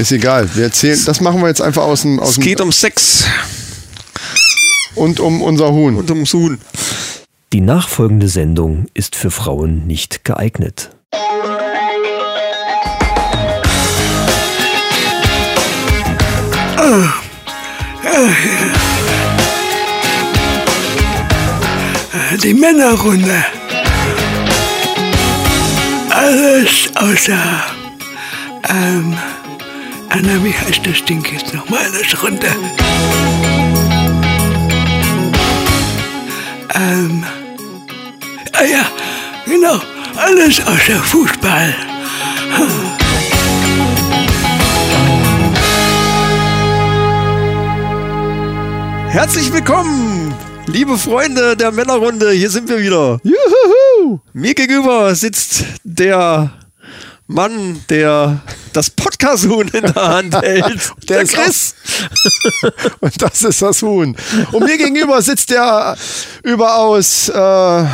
Ist egal. Wir erzählen, das machen wir jetzt einfach aus dem. Aus Es dem geht um Sex und um unser Huhn. und ums Huhn. Die nachfolgende Sendung ist für Frauen nicht geeignet. Die Männerrunde. Alles außer. Ähm. Anna, wie heißt das Ding jetzt nochmal? Alles runter. Ähm. Ah ja, genau. Alles außer Fußball. Herzlich willkommen, liebe Freunde der Männerrunde. Hier sind wir wieder. Juhu! Mir gegenüber sitzt der Mann, der das Podcast-Huhn in der Hand hält. Der Der Chris. Und das ist das Huhn. Und mir gegenüber sitzt der überaus äh,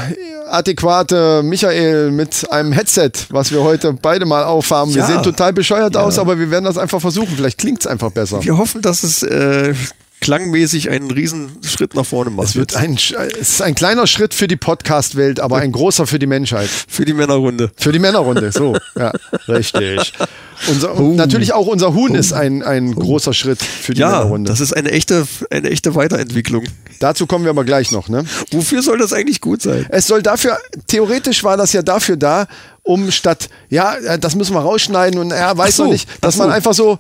adäquate Michael mit einem Headset, was wir heute beide mal aufhaben. Wir Ja. sehen total bescheuert aus, aber wir werden das einfach versuchen. Vielleicht klingt es einfach besser. Wir hoffen, dass es äh, klangmäßig einen Riesenschritt nach vorne macht. Es wird ein, es ist ein kleiner Schritt für die Podcast-Welt, aber ein großer für die Menschheit. für die Männerrunde. Für die Männerrunde, so. Ja, richtig. Unser, und natürlich auch unser Huhn ist ein, ein großer Schritt für die Ja, Männerrunde. das ist eine echte, eine echte Weiterentwicklung. Dazu kommen wir aber gleich noch. Ne? Wofür soll das eigentlich gut sein? Es soll dafür, theoretisch war das ja dafür da, um statt, ja, äh, das müssen wir rausschneiden und er weiß Ach so, noch nicht, dass so. man einfach so,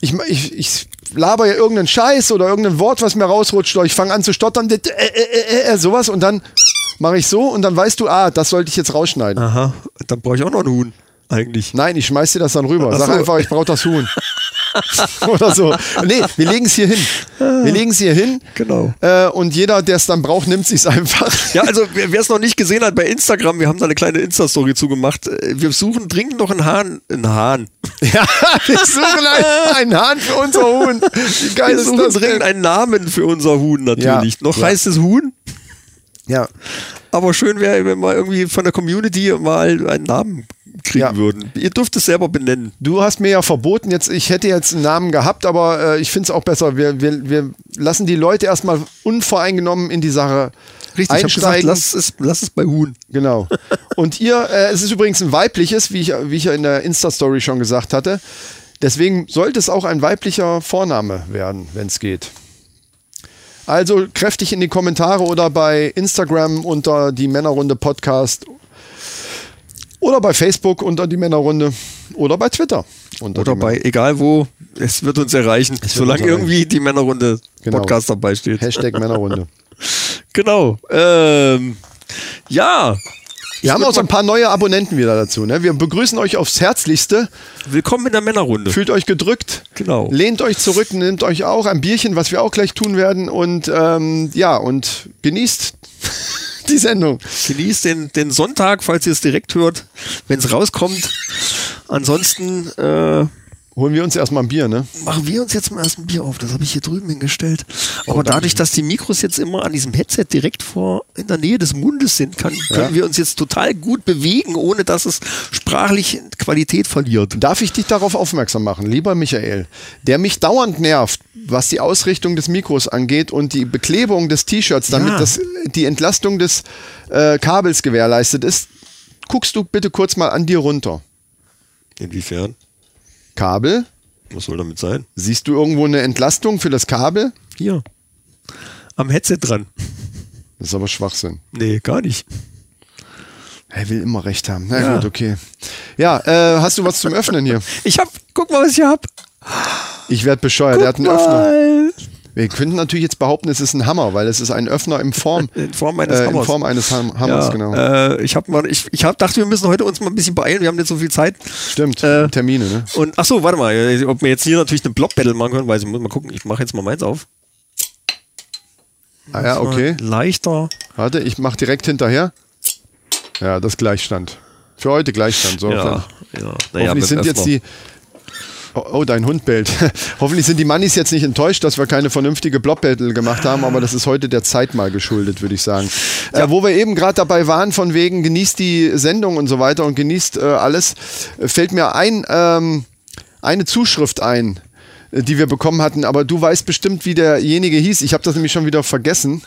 ich, ich, ich laber ja irgendeinen Scheiß oder irgendein Wort, was mir rausrutscht, oder ich fange an zu stottern, äh, äh, äh, äh, sowas und dann mache ich so und dann weißt du, ah, das sollte ich jetzt rausschneiden. Aha, dann brauche ich auch noch einen Huhn, eigentlich. Nein, ich schmeiß dir das dann rüber. Sag so. einfach, ich brauche das Huhn. Oder so. Nee, wir legen es hier hin. Wir legen es hier hin. Genau. Äh, und jeder, der es dann braucht, nimmt es einfach. Ja, also wer es noch nicht gesehen hat bei Instagram, wir haben da eine kleine Insta-Story zugemacht. Äh, Wir suchen dringend noch einen Hahn. Einen Hahn. Ja, wir suchen einen, einen Hahn für unser Huhn. Wie geil Wir ist suchen das dringend einen Namen für unser Huhn natürlich. Ja, noch ja. heißt es Huhn, Ja, aber schön wäre, wenn wir irgendwie von der Community mal einen Namen kriegen Ja. würden. Ihr dürft es selber benennen. du hast mir ja verboten, jetzt, ich hätte jetzt einen Namen gehabt, aber äh, ich finde es auch besser. Wir, wir, wir lassen die Leute erstmal unvoreingenommen in die Sache Richtig, ich habe gesagt, einsteigen. lass es, lass es bei Huhn. Genau. Und ihr, äh, es ist übrigens ein weibliches, wie ich, wie ich ja in der Insta-Story schon gesagt hatte. Deswegen sollte es auch ein weiblicher Vorname werden, wenn es geht. Also kräftig in die Kommentare oder bei Instagram unter die Männerrunde Podcast oder bei Facebook unter die Männerrunde oder bei Twitter. Unter Oder bei, egal wo, es wird uns erreichen, solange uns irgendwie die Männerrunde Genau. Podcast dabei steht. Hashtag Männerrunde. Genau. Ähm, ja, Wir haben auch so ein paar neue Abonnenten wieder dazu. Ne? Wir begrüßen euch aufs Herzlichste. willkommen in der Männerrunde. Fühlt euch gedrückt. Genau. Lehnt euch zurück, nehmt euch auch ein Bierchen, was wir auch gleich tun werden. Und ähm, ja, und genießt die Sendung. Genießt den, den Sonntag, falls ihr es direkt hört, wenn es rauskommt. Ansonsten äh, Holen wir uns erstmal ein Bier, ne? machen wir uns jetzt mal erst ein Bier auf. Das habe ich hier drüben hingestellt. Aber dadurch, dass die Mikros jetzt immer an diesem Headset direkt vor in der Nähe des Mundes sind, kann, können wir uns jetzt total gut bewegen, ohne dass es sprachlich Qualität verliert. Darf ich dich darauf aufmerksam machen, lieber Michael, der mich dauernd nervt, was die Ausrichtung des Mikros angeht und die Beklebung des T-Shirts, damit Ja. das, die Entlastung des äh, Kabels gewährleistet ist. Guckst du bitte kurz mal an dir runter. Inwiefern? Kabel? Was soll damit sein? Siehst du irgendwo eine Entlastung für das Kabel? Hier. Am Headset dran. Das ist aber Schwachsinn. Nee, gar nicht. Er will immer recht haben. Na Ja. gut, okay. Ja, äh, hast du was zum Öffnen hier? Ich hab, guck mal, was ich hab. Ich werde bescheuert. Der hat einen Öffner. Wir könnten natürlich jetzt behaupten, es ist ein Hammer, weil es ist ein Öffner in Form, In Form eines äh, in Hammers. Form eines Ham Hammers, Ja, genau. äh, ich hab mal, ich, ich hab, dachte, wir müssen heute uns mal ein bisschen beeilen. Wir haben nicht so viel Zeit. Stimmt, äh, Termine, ne? Und ach so, warte mal, äh, ob wir jetzt hier natürlich eine Block-Battle machen können, weiß ich, muss mal gucken. Ich mache jetzt mal meins auf. Ah ja, okay. Leichter. Warte, ich mache direkt hinterher. Ja, das Gleichstand. Für heute Gleichstand. So, Ja, ja. Naja, Hoffentlich das sind jetzt die. Oh, oh, dein Hund bellt. Hoffentlich sind die Mannis jetzt nicht enttäuscht, dass wir keine vernünftige Block-Battle gemacht haben, aber das ist heute der Zeit mal geschuldet, würde ich sagen. Äh, wo wir eben gerade dabei waren, von wegen genießt die Sendung und so weiter und genießt äh, alles, äh, fällt mir ein, ähm, eine Zuschrift ein, äh, die wir bekommen hatten, aber du weißt bestimmt, wie derjenige hieß. Ich habe das nämlich schon wieder vergessen.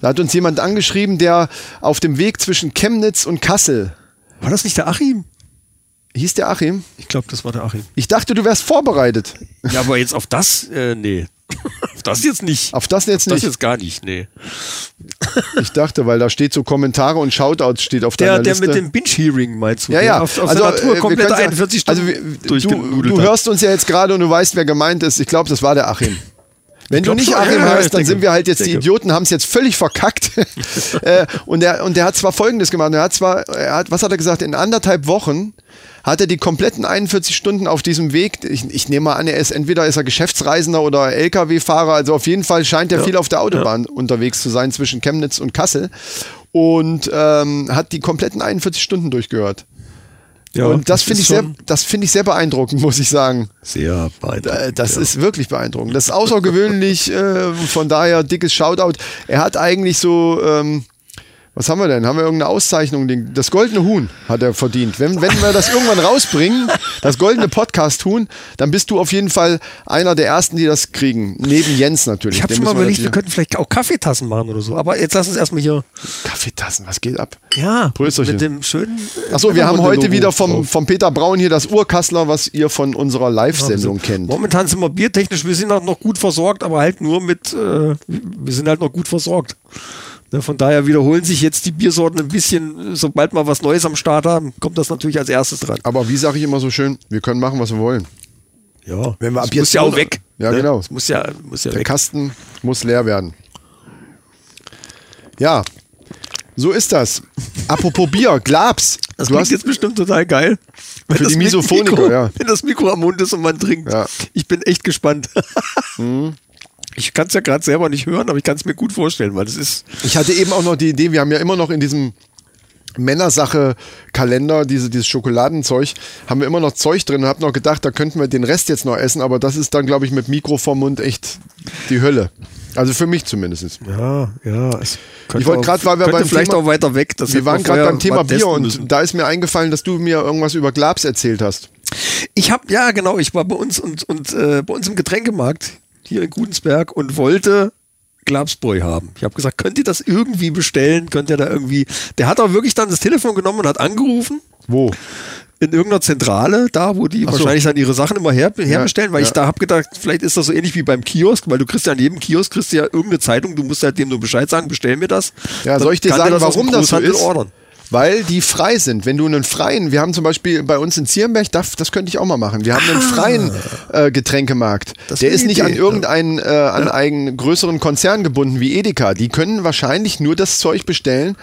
Da hat uns jemand angeschrieben, der auf dem Weg zwischen Chemnitz und Kassel. War das nicht der Achim? Hieß der Achim? Ich glaube, das war der Achim. Ich dachte, du wärst vorbereitet. Ja, aber jetzt auf das, äh, nee. auf das jetzt nicht. Auf das jetzt das nicht. jetzt gar nicht, nee. Ich dachte, weil da steht so Kommentare und Shoutouts steht auf Der, deiner der Liste. mit dem Binge-Hearing meinst du? ja, der ja. Auf, auf also, seiner äh, Tour wir komplett können's ja- 41 Stunden Also, wir- du, du hörst uns ja jetzt gerade und du weißt, wer gemeint ist. Ich glaube, das war der Achim. Wenn du nicht Achim ja, heißt, dann denke. sind wir halt jetzt die. Idioten, haben es jetzt völlig verkackt. äh, und, der, und der hat zwar Folgendes gemacht. Er hat zwar, er hat, was hat er gesagt? In anderthalb Wochen hat er die kompletten 41 Stunden auf diesem Weg. Ich, ich nehme mal an, er ist entweder ist er Geschäftsreisender oder LKW-Fahrer. Also auf jeden Fall scheint er viel auf der Autobahn unterwegs zu sein zwischen Chemnitz und Kassel. Und ähm, hat die kompletten 41 Stunden durchgehört. Ja, und das, finde ist ich sehr, das finde ich sehr beeindruckend, muss ich sagen. sehr Äh, beeindruckend. Das ja. ist wirklich beeindruckend. Das ist außergewöhnlich. äh, von daher dickes Shoutout. Er hat eigentlich so. Ähm, was haben wir denn? Haben wir irgendeine Auszeichnung? Das goldene Huhn hat er verdient. Wenn, wenn wir das irgendwann rausbringen, das goldene Podcast-Huhn, dann bist du auf jeden Fall einer der Ersten, die das kriegen. Neben Jens natürlich. Ich habe schon mal überlegt, wir könnten vielleicht auch Kaffeetassen machen oder so. Aber jetzt lass uns erstmal hier. Kaffeetassen, was geht ab? Ja, Prösterchen. mit dem schönen. Achso, wir haben heute Logo wieder vom, drauf. vom Peter Braun hier das Urkassler, was ihr von unserer Live-Sendung kennt. Momentan sind wir biertechnisch, wir sind halt noch gut versorgt, aber halt nur mit, äh, wir sind halt noch gut versorgt. Ne, Von daher wiederholen sich jetzt die Biersorten ein bisschen. Sobald wir was Neues am Start haben, kommt das natürlich als erstes dran. Aber wie sage ich immer so schön, wir können machen, was wir wollen. Ja, Wenn wir ab es jetzt muss ja auch weg. Ja, ne? genau. Es muss ja, muss ja Der weg. Kasten muss leer werden. Ja, so ist das. Apropos Bier, Glabs. Das du klingt hast jetzt bestimmt total geil. Wenn Für das die Mi- Misophoniker, Mikro, ja. Wenn das Mikro am Mund ist und man trinkt. Ja. Mhm. Ich bin echt gespannt. Ich kann es ja gerade selber nicht hören, aber ich kann es mir gut vorstellen, weil das ist. Ich hatte eben auch noch die Idee, wir haben ja immer noch in diesem Männersache-Kalender, diese, dieses Schokoladenzeug, haben wir immer noch Zeug drin und hab noch gedacht, da könnten wir den Rest jetzt noch essen, aber das ist dann, glaube ich, mit Mikro vorm Mund echt die Hölle. Also für mich zumindest. Ja, ja. Ich wollte gerade, weil wir beim vielleicht Thema- auch weiter weg. Das Wir waren gerade beim Thema Bier und müssen. da ist mir eingefallen, dass du mir irgendwas über Glabs erzählt hast. Ich habe ja genau, ich war bei uns und, und äh, bei uns im Getränkemarkt hier in Gudensberg und wollte Glabsbräu haben. Ich habe gesagt, könnt ihr das irgendwie bestellen? Könnt ihr da irgendwie? Der hat auch wirklich dann das Telefon genommen und hat angerufen Wo? in irgendeiner Zentrale, da wo die so. wahrscheinlich dann ihre Sachen immer her, herbestellen, weil ja. ich da habe gedacht, vielleicht ist das so ähnlich wie beim Kiosk, weil du kriegst ja an jedem Kiosk kriegst du ja irgendeine Zeitung, du musst halt dem nur Bescheid sagen, bestell mir das. Ja, soll ich dir sagen, warum das so ist? Ordern. Weil die frei sind. Wenn du einen freien, wir haben zum Beispiel bei uns in Zierenberg, das, das könnte ich auch mal machen. Wir haben einen freien äh, Getränkemarkt. Das Der ist eine nicht an Idee, irgendeinen äh, an einen größeren Konzern gebunden wie Edeka. Die können wahrscheinlich nur das Zeug bestellen,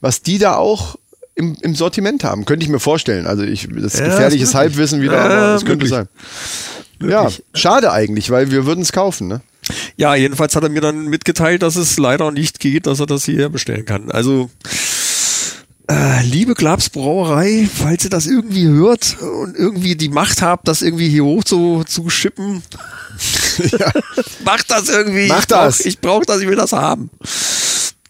was die da auch im, im Sortiment haben. Könnte ich mir vorstellen. Also ich, das ist Ja, gefährliches möglich. Halbwissen wieder, Ja, aber das könnte möglich. sein. Ja, schade eigentlich, weil wir würden es kaufen. Ne? Ja, jedenfalls hat er mir dann mitgeteilt, dass es leider nicht geht, dass er das hierher bestellen kann. Also, liebe Glabs Brauerei, falls ihr das irgendwie hört und irgendwie die Macht habt, das irgendwie hier hoch zu, zu schippen, macht das irgendwie. Macht ich brauch, das. Ich brauche das, ich will das haben.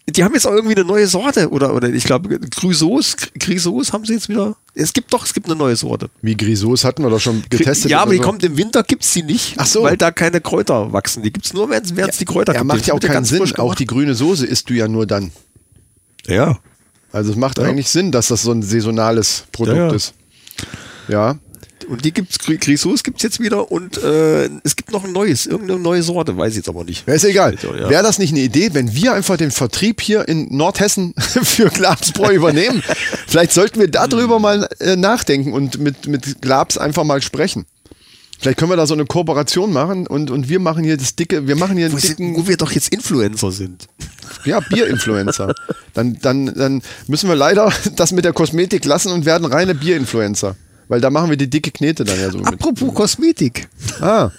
Die haben jetzt auch irgendwie eine neue Sorte oder oder ich glaube Crusoes, Crisos haben sie jetzt wieder. Es gibt doch, es gibt eine neue Sorte. Wie Grisous hatten wir doch schon getestet. ja, aber die so. kommt im Winter gibt's die nicht, Ach so. weil da keine Kräuter wachsen. Die gibt's nur, wenn es die Kräuter Er gibt. macht Die ja auch keinen Sinn. Auch die grüne Soße isst du ja nur dann. Ja. Also es macht eigentlich Sinn, dass das so ein saisonales Produkt Ja, ja. ist. Ja. Und die gibt's, Grisous gibt's jetzt wieder und äh, es gibt noch ein neues, irgendeine neue Sorte, weiß ich jetzt aber nicht. Ja, ist egal. Ja. Wäre das nicht eine Idee, wenn wir einfach den Vertrieb hier in Nordhessen für Glabsbräu übernehmen? Vielleicht sollten wir darüber mal äh, nachdenken und mit, mit Glabs einfach mal sprechen. Vielleicht können wir da so eine Kooperation machen und, und wir machen hier das dicke, wir machen hier Wo, dicken wo wir doch jetzt Influencer sind. ja, Bierinfluencer. Dann, dann, dann müssen wir leider das mit der Kosmetik lassen und werden reine Bierinfluencer. Weil da machen wir die dicke Knete dann ja so mit. Apropos Kosmetik. Ah.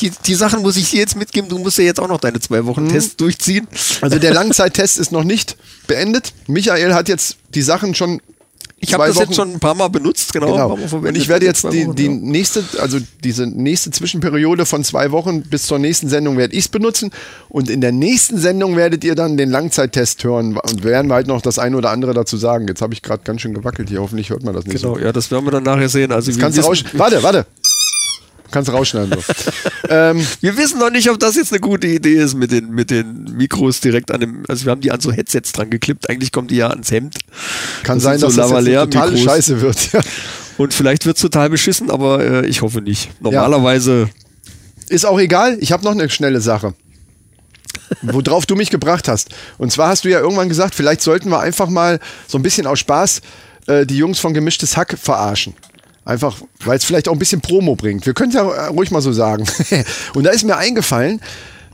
Die, die Sachen muss ich dir jetzt mitgeben, du musst ja jetzt auch noch deine zwei Wochen Tests durchziehen. Also der Langzeittest ist noch nicht beendet. Michael hat jetzt die Sachen schon. Ich habe das Wochen, jetzt schon ein paar Mal benutzt, genau. Genau. Und ich werde jetzt die, Wochen, die ja. nächste, also diese nächste Zwischenperiode von zwei Wochen bis zur nächsten Sendung werde ich es benutzen. Und in der nächsten Sendung werdet ihr dann den Langzeittest hören und werden wir halt noch das eine oder andere dazu sagen. Jetzt habe ich gerade ganz schön gewackelt hier. Hoffentlich hört man das nicht Genau, so. ja, das werden wir dann nachher sehen. Also Kannst du wir raus. Warte, warte. Kannst rausschneiden. So. ähm, Wir wissen noch nicht, ob das jetzt eine gute Idee ist mit den, mit den Mikros direkt an dem, also wir haben die an so Headsets dran geklippt, eigentlich kommen die ja ans Hemd. kann Das sein, sind dass so das jetzt Lavalier-Mikros. Scheiße wird. Ja. Und vielleicht wird's total beschissen, aber äh, ich hoffe nicht. Normalerweise, Ist auch egal, ich habe noch eine schnelle Sache. Worauf du mich gebracht hast. Und zwar hast du ja irgendwann gesagt, vielleicht sollten wir einfach mal so ein bisschen aus Spaß äh, die Jungs von Gemischtes Hack verarschen. Einfach, weil es vielleicht auch ein bisschen Promo bringt. Wir können ja äh, ruhig mal so sagen. Und da ist mir eingefallen,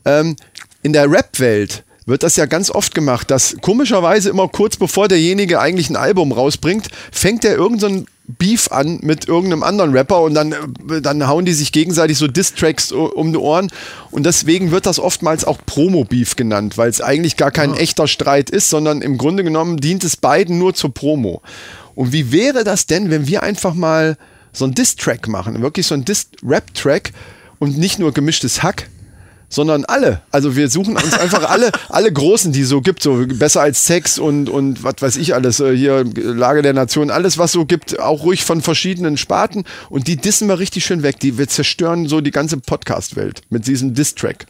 ähm, in der Rap-Welt wird das ja ganz oft gemacht, dass komischerweise immer kurz bevor derjenige eigentlich ein Album rausbringt, fängt er irgendein Beef an mit irgendeinem anderen Rapper und dann, äh, dann hauen die sich gegenseitig so Diss-Tracks o- um die Ohren und deswegen wird das oftmals auch Promo-Beef genannt, weil es eigentlich gar kein echter Streit ist, sondern im Grunde genommen dient es beiden nur zur Promo. Und wie wäre das denn, wenn wir einfach mal so ein Diss-Track machen, wirklich so ein Diss-Rap-Track und nicht nur gemischtes Hack, sondern alle. Also wir suchen uns einfach alle, alle Großen, die es so gibt, so besser als Sex und, und was weiß ich alles, äh, hier Lage der Nation, alles was so gibt, auch ruhig von verschiedenen Sparten und die dissen wir richtig schön weg. Die wir zerstören so die ganze Podcast-Welt mit diesem Diss-Track.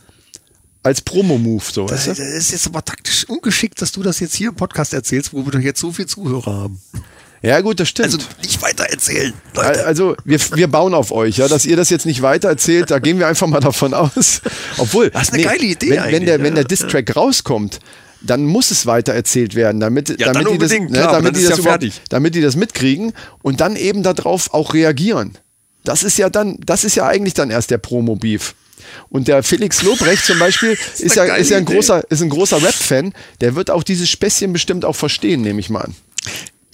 Als Promo-Move, so, das, das ist jetzt aber taktisch ungeschickt, dass du das jetzt hier im Podcast erzählst, wo wir doch jetzt so viel Zuhörer haben. Ja, gut, das stimmt. Also nicht weiter erzählen, Al- Leute. Also wir, wir bauen auf euch, ja, dass ihr das jetzt nicht weiter erzählt, da gehen wir einfach mal davon aus. Obwohl, Das ist eine geile Idee wenn, wenn der, wenn ja. der Distrack rauskommt, dann muss es weiter erzählt werden, damit, Ja, die das, ne, klar, damit, die ist das ja überhaupt- fertig. damit die das mitkriegen und dann eben darauf auch reagieren. Das ist ja dann, das ist ja eigentlich dann erst der Promo-Beef. Und der Felix Lobrecht zum Beispiel ist, ja, eine geile ist ja ein Idee. großer, ist ein großer Rap-Fan. Der wird auch dieses Späßchen bestimmt auch verstehen, nehme ich mal an.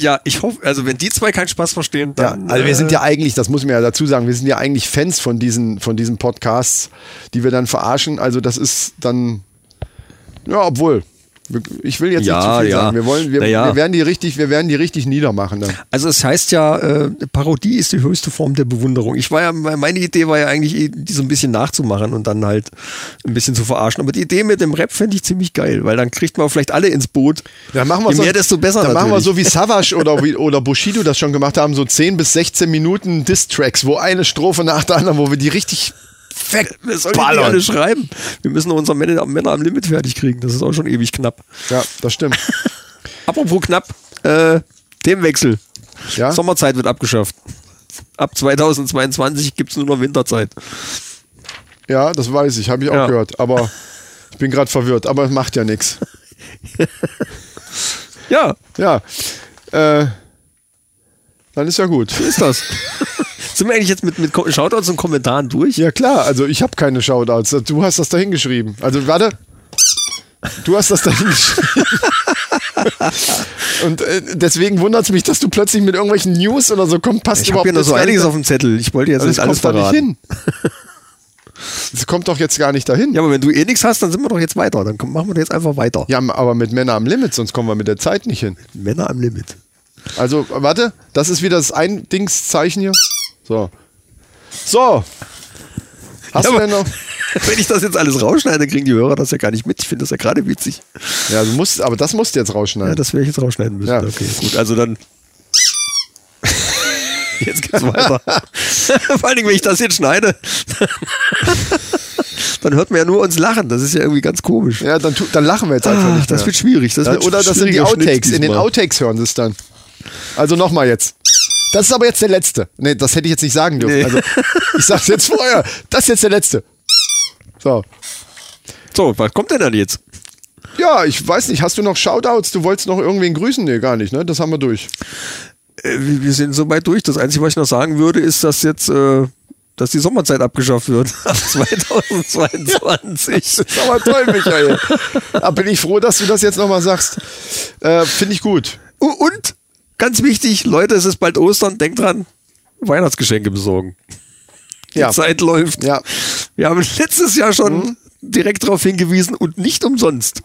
Ja, ich hoffe, also wenn die zwei keinen Spaß verstehen, Ja, dann. also wir äh, sind ja eigentlich, das muss man ja dazu sagen, wir sind ja eigentlich Fans von diesen, von diesen Podcasts, die wir dann verarschen. Also das ist dann, ja, obwohl, ich will jetzt Ja, nicht zu viel ja. sagen. Wir wollen, wir, Naja. wir werden die richtig, wir werden die richtig niedermachen dann. Also es heißt ja, äh, Parodie ist die höchste Form der Bewunderung. Ich war ja, meine Idee war ja eigentlich, eh, die so ein bisschen nachzumachen und dann halt ein bisschen zu verarschen. Aber die Idee mit dem Rap fände ich ziemlich geil, weil dann kriegt man vielleicht alle ins Boot. Dann machen wir Je so, mehr, desto besser Dann machen wir natürlich. so wie Savage oder, wie, oder Bushido das schon gemacht haben, so 10 bis 16 Minuten Diss-Tracks, wo eine Strophe nach der anderen, wo wir die richtig Wir sollen die nicht alle wegballern. schreiben. Wir müssen noch unser Männer, Männer am Limit fertig kriegen. Das ist auch schon ewig knapp. Ja, das stimmt. Apropos knapp, äh, Themenwechsel. Ja? Sommerzeit wird abgeschafft. Ab 2022 gibt's nur noch Winterzeit. Ja, das weiß ich, habe ich auch Ja. gehört. Aber ich bin gerade verwirrt, aber es macht ja nichts. Ja, Ja. Äh, dann ist ja gut. so ist das. Sind wir eigentlich jetzt mit, mit Shoutouts und Kommentaren durch? Ja klar, also ich habe keine Shoutouts. Du hast das da hingeschrieben. Also warte. Du hast das da hingeschrieben. Und äh, deswegen wundert es mich, dass du plötzlich mit irgendwelchen News oder so kommst. Passt Ich habe hier noch so einiges auf dem Zettel. Ich wollte jetzt Also nicht es alles kommt da nicht verraten. hin. Es kommt doch jetzt gar nicht dahin. Ja, aber wenn du eh nichts hast, dann sind wir doch jetzt weiter. Dann machen wir jetzt einfach weiter. Ja, aber mit Männer am Limit, sonst kommen wir mit der Zeit nicht hin. Männer am Limit. Also, warte, das ist wieder das Eindingszeichen hier. So. So. Hast Ja, du denn noch? Wenn ich das jetzt alles rausschneide, kriegen die Hörer das ja gar nicht mit. Ich finde das ja gerade witzig. Ja, du musst, aber das musst du jetzt rausschneiden. Ja, das werde ich jetzt rausschneiden müssen. Ja. Okay, gut. Also dann. Jetzt geht's weiter. Vor allen Dingen, wenn ich das jetzt schneide, dann hört man ja nur uns lachen. Das ist ja irgendwie ganz komisch. Ja, dann, dann lachen wir jetzt einfach Ah, nicht mehr. das wird schwierig. Das Dann- wird Oder das sind die Outtakes. In den. Outtakes hören sie es dann. Also nochmal jetzt. Das ist aber jetzt der letzte. Nee, das hätte ich jetzt nicht sagen dürfen. Nee. Also, ich sag's jetzt vorher. Das ist jetzt der letzte. So. So, was kommt denn dann jetzt? Ja, ich weiß nicht. Hast du noch Shoutouts? Du wolltest noch irgendwen grüßen? Nee, gar nicht, ne? Das haben wir durch. Äh, wir sind so weit durch. Das Einzige, was ich noch sagen würde, ist, dass jetzt, äh, dass die Sommerzeit abgeschafft wird. Ab 2022. ist aber toll, Michael. da bin ich froh, dass du das jetzt nochmal sagst. Äh, Finde ich gut. Und ganz wichtig, Leute, es ist bald Ostern. Denkt dran, Weihnachtsgeschenke besorgen. Die Ja. Zeit läuft. Ja. Wir haben letztes Jahr schon direkt darauf hingewiesen und nicht umsonst.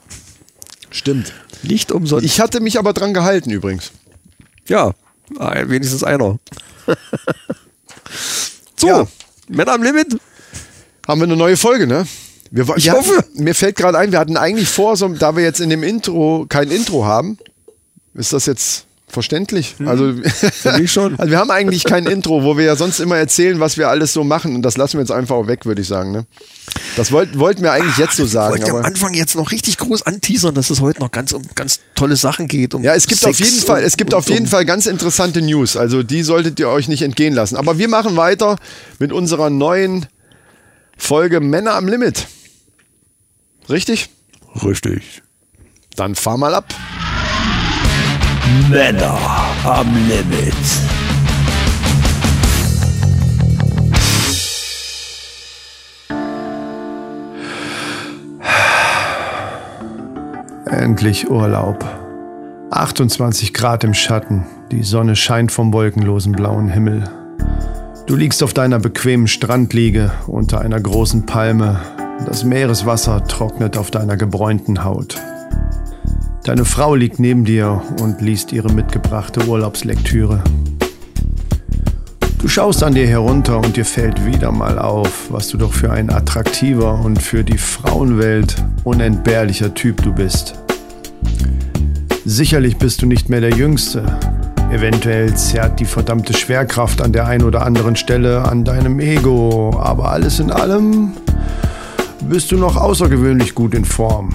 Stimmt. Nicht umsonst. Ich hatte mich aber dran gehalten übrigens. ja, wenigstens einer. so, Ja. Männer am Limit. Haben wir eine neue Folge, ne? Wir, Ich wir hoffe. Hatten, mir fällt gerade ein, wir hatten eigentlich vor, so, da wir jetzt in dem Intro kein Intro haben, ist das jetzt verständlich. Also, ich schon. also wir haben eigentlich kein Intro, wo wir ja sonst immer erzählen, was wir alles so machen. Und das lassen wir jetzt einfach auch weg, würde ich sagen. Ne? Das wollt, wollten wir eigentlich jetzt so Ich sagen. wollte am Anfang jetzt noch richtig groß anteasern, dass es heute noch ganz um ganz tolle Sachen geht. Um ja, es gibt Sex auf jeden Fall, es gibt auf jeden um, Fall ganz interessante News. Also die solltet ihr euch nicht entgehen lassen. Aber wir machen weiter mit unserer neuen Folge Männer am Limit. Richtig? Richtig. Dann fahr mal ab. Männer am Limit. Endlich Urlaub. 28 Grad im Schatten. Die Sonne scheint vom wolkenlosen blauen Himmel. Du liegst auf deiner bequemen Strandliege unter einer großen Palme. Das Meereswasser trocknet auf deiner gebräunten Haut. Deine Frau liegt neben dir und liest ihre mitgebrachte Urlaubslektüre. Du schaust an dir herunter und dir fällt wieder mal auf, was du doch für ein attraktiver und für die Frauenwelt unentbehrlicher Typ du bist. Sicherlich bist du nicht mehr der Jüngste. Eventuell zerrt die verdammte Schwerkraft an der einen oder anderen Stelle an deinem Ego, aber alles in allem bist du noch außergewöhnlich gut in Form.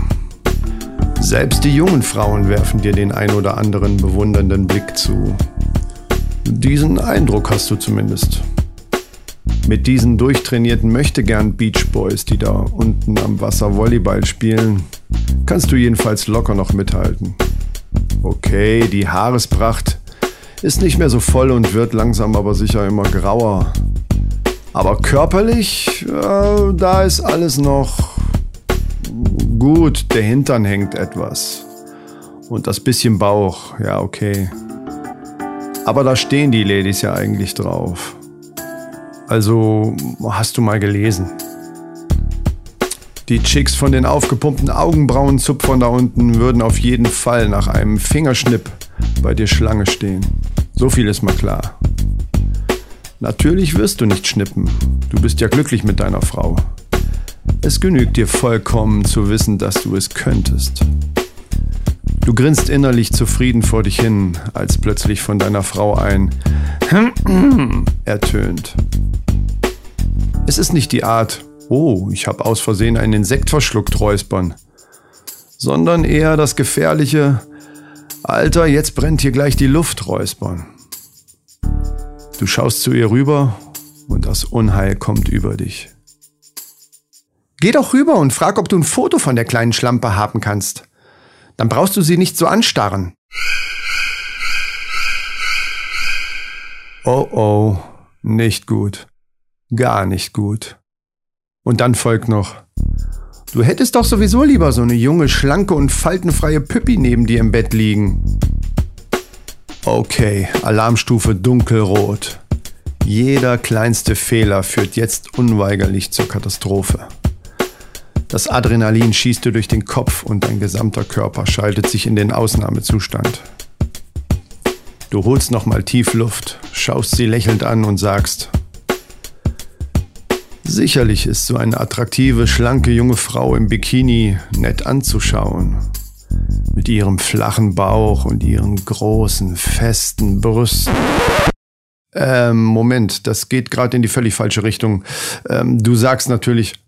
Selbst die jungen Frauen werfen dir den ein oder anderen bewundernden Blick zu. Diesen Eindruck hast du zumindest. Mit diesen durchtrainierten Möchtegern Beach Boys, die da unten am Wasser Volleyball spielen, kannst du jedenfalls locker noch mithalten. Okay, die Haarespracht ist nicht mehr so voll und wird langsam aber sicher immer grauer. Aber körperlich, äh, da ist alles noch gut. Der Hintern hängt etwas. Und das bisschen Bauch, ja okay. Aber da stehen die Ladies ja eigentlich drauf. Also hast du mal gelesen. Die Chicks von den aufgepumpten Augenbrauenzupfern da unten würden auf jeden Fall nach einem Fingerschnipp bei dir Schlange stehen. So viel ist mal klar. Natürlich wirst du nicht schnippen. Du bist ja glücklich mit deiner Frau. Es genügt dir vollkommen zu wissen, dass du es könntest. Du grinst innerlich zufrieden vor dich hin, als plötzlich von deiner Frau ein ertönt. Es ist nicht die Art, oh, ich habe aus Versehen einen Insekt verschluckt, räuspern, sondern eher das gefährliche, Alter, jetzt brennt hier gleich die Luft, räuspern. Du schaust zu ihr rüber und das Unheil kommt über dich. Geh doch rüber und frag, ob du ein Foto von der kleinen Schlampe haben kannst. Dann brauchst du sie nicht so anstarren. Oh oh, nicht gut. Gar nicht gut. Und dann folgt noch. Du hättest doch sowieso lieber so eine junge, schlanke und faltenfreie Püppi neben dir im Bett liegen. Okay, Alarmstufe dunkelrot. Jeder kleinste Fehler führt jetzt unweigerlich zur Katastrophe. Das Adrenalin schießt dir durch den Kopf und dein gesamter Körper schaltet sich in den Ausnahmezustand. Du holst nochmal tief Luft, schaust sie lächelnd an und sagst, Sicherlich ist so eine attraktive, schlanke junge Frau im Bikini nett anzuschauen. Mit ihrem flachen Bauch und ihren großen, festen Brüsten. Ähm, Moment, das geht gerade in die völlig falsche Richtung. Ähm, du sagst natürlich,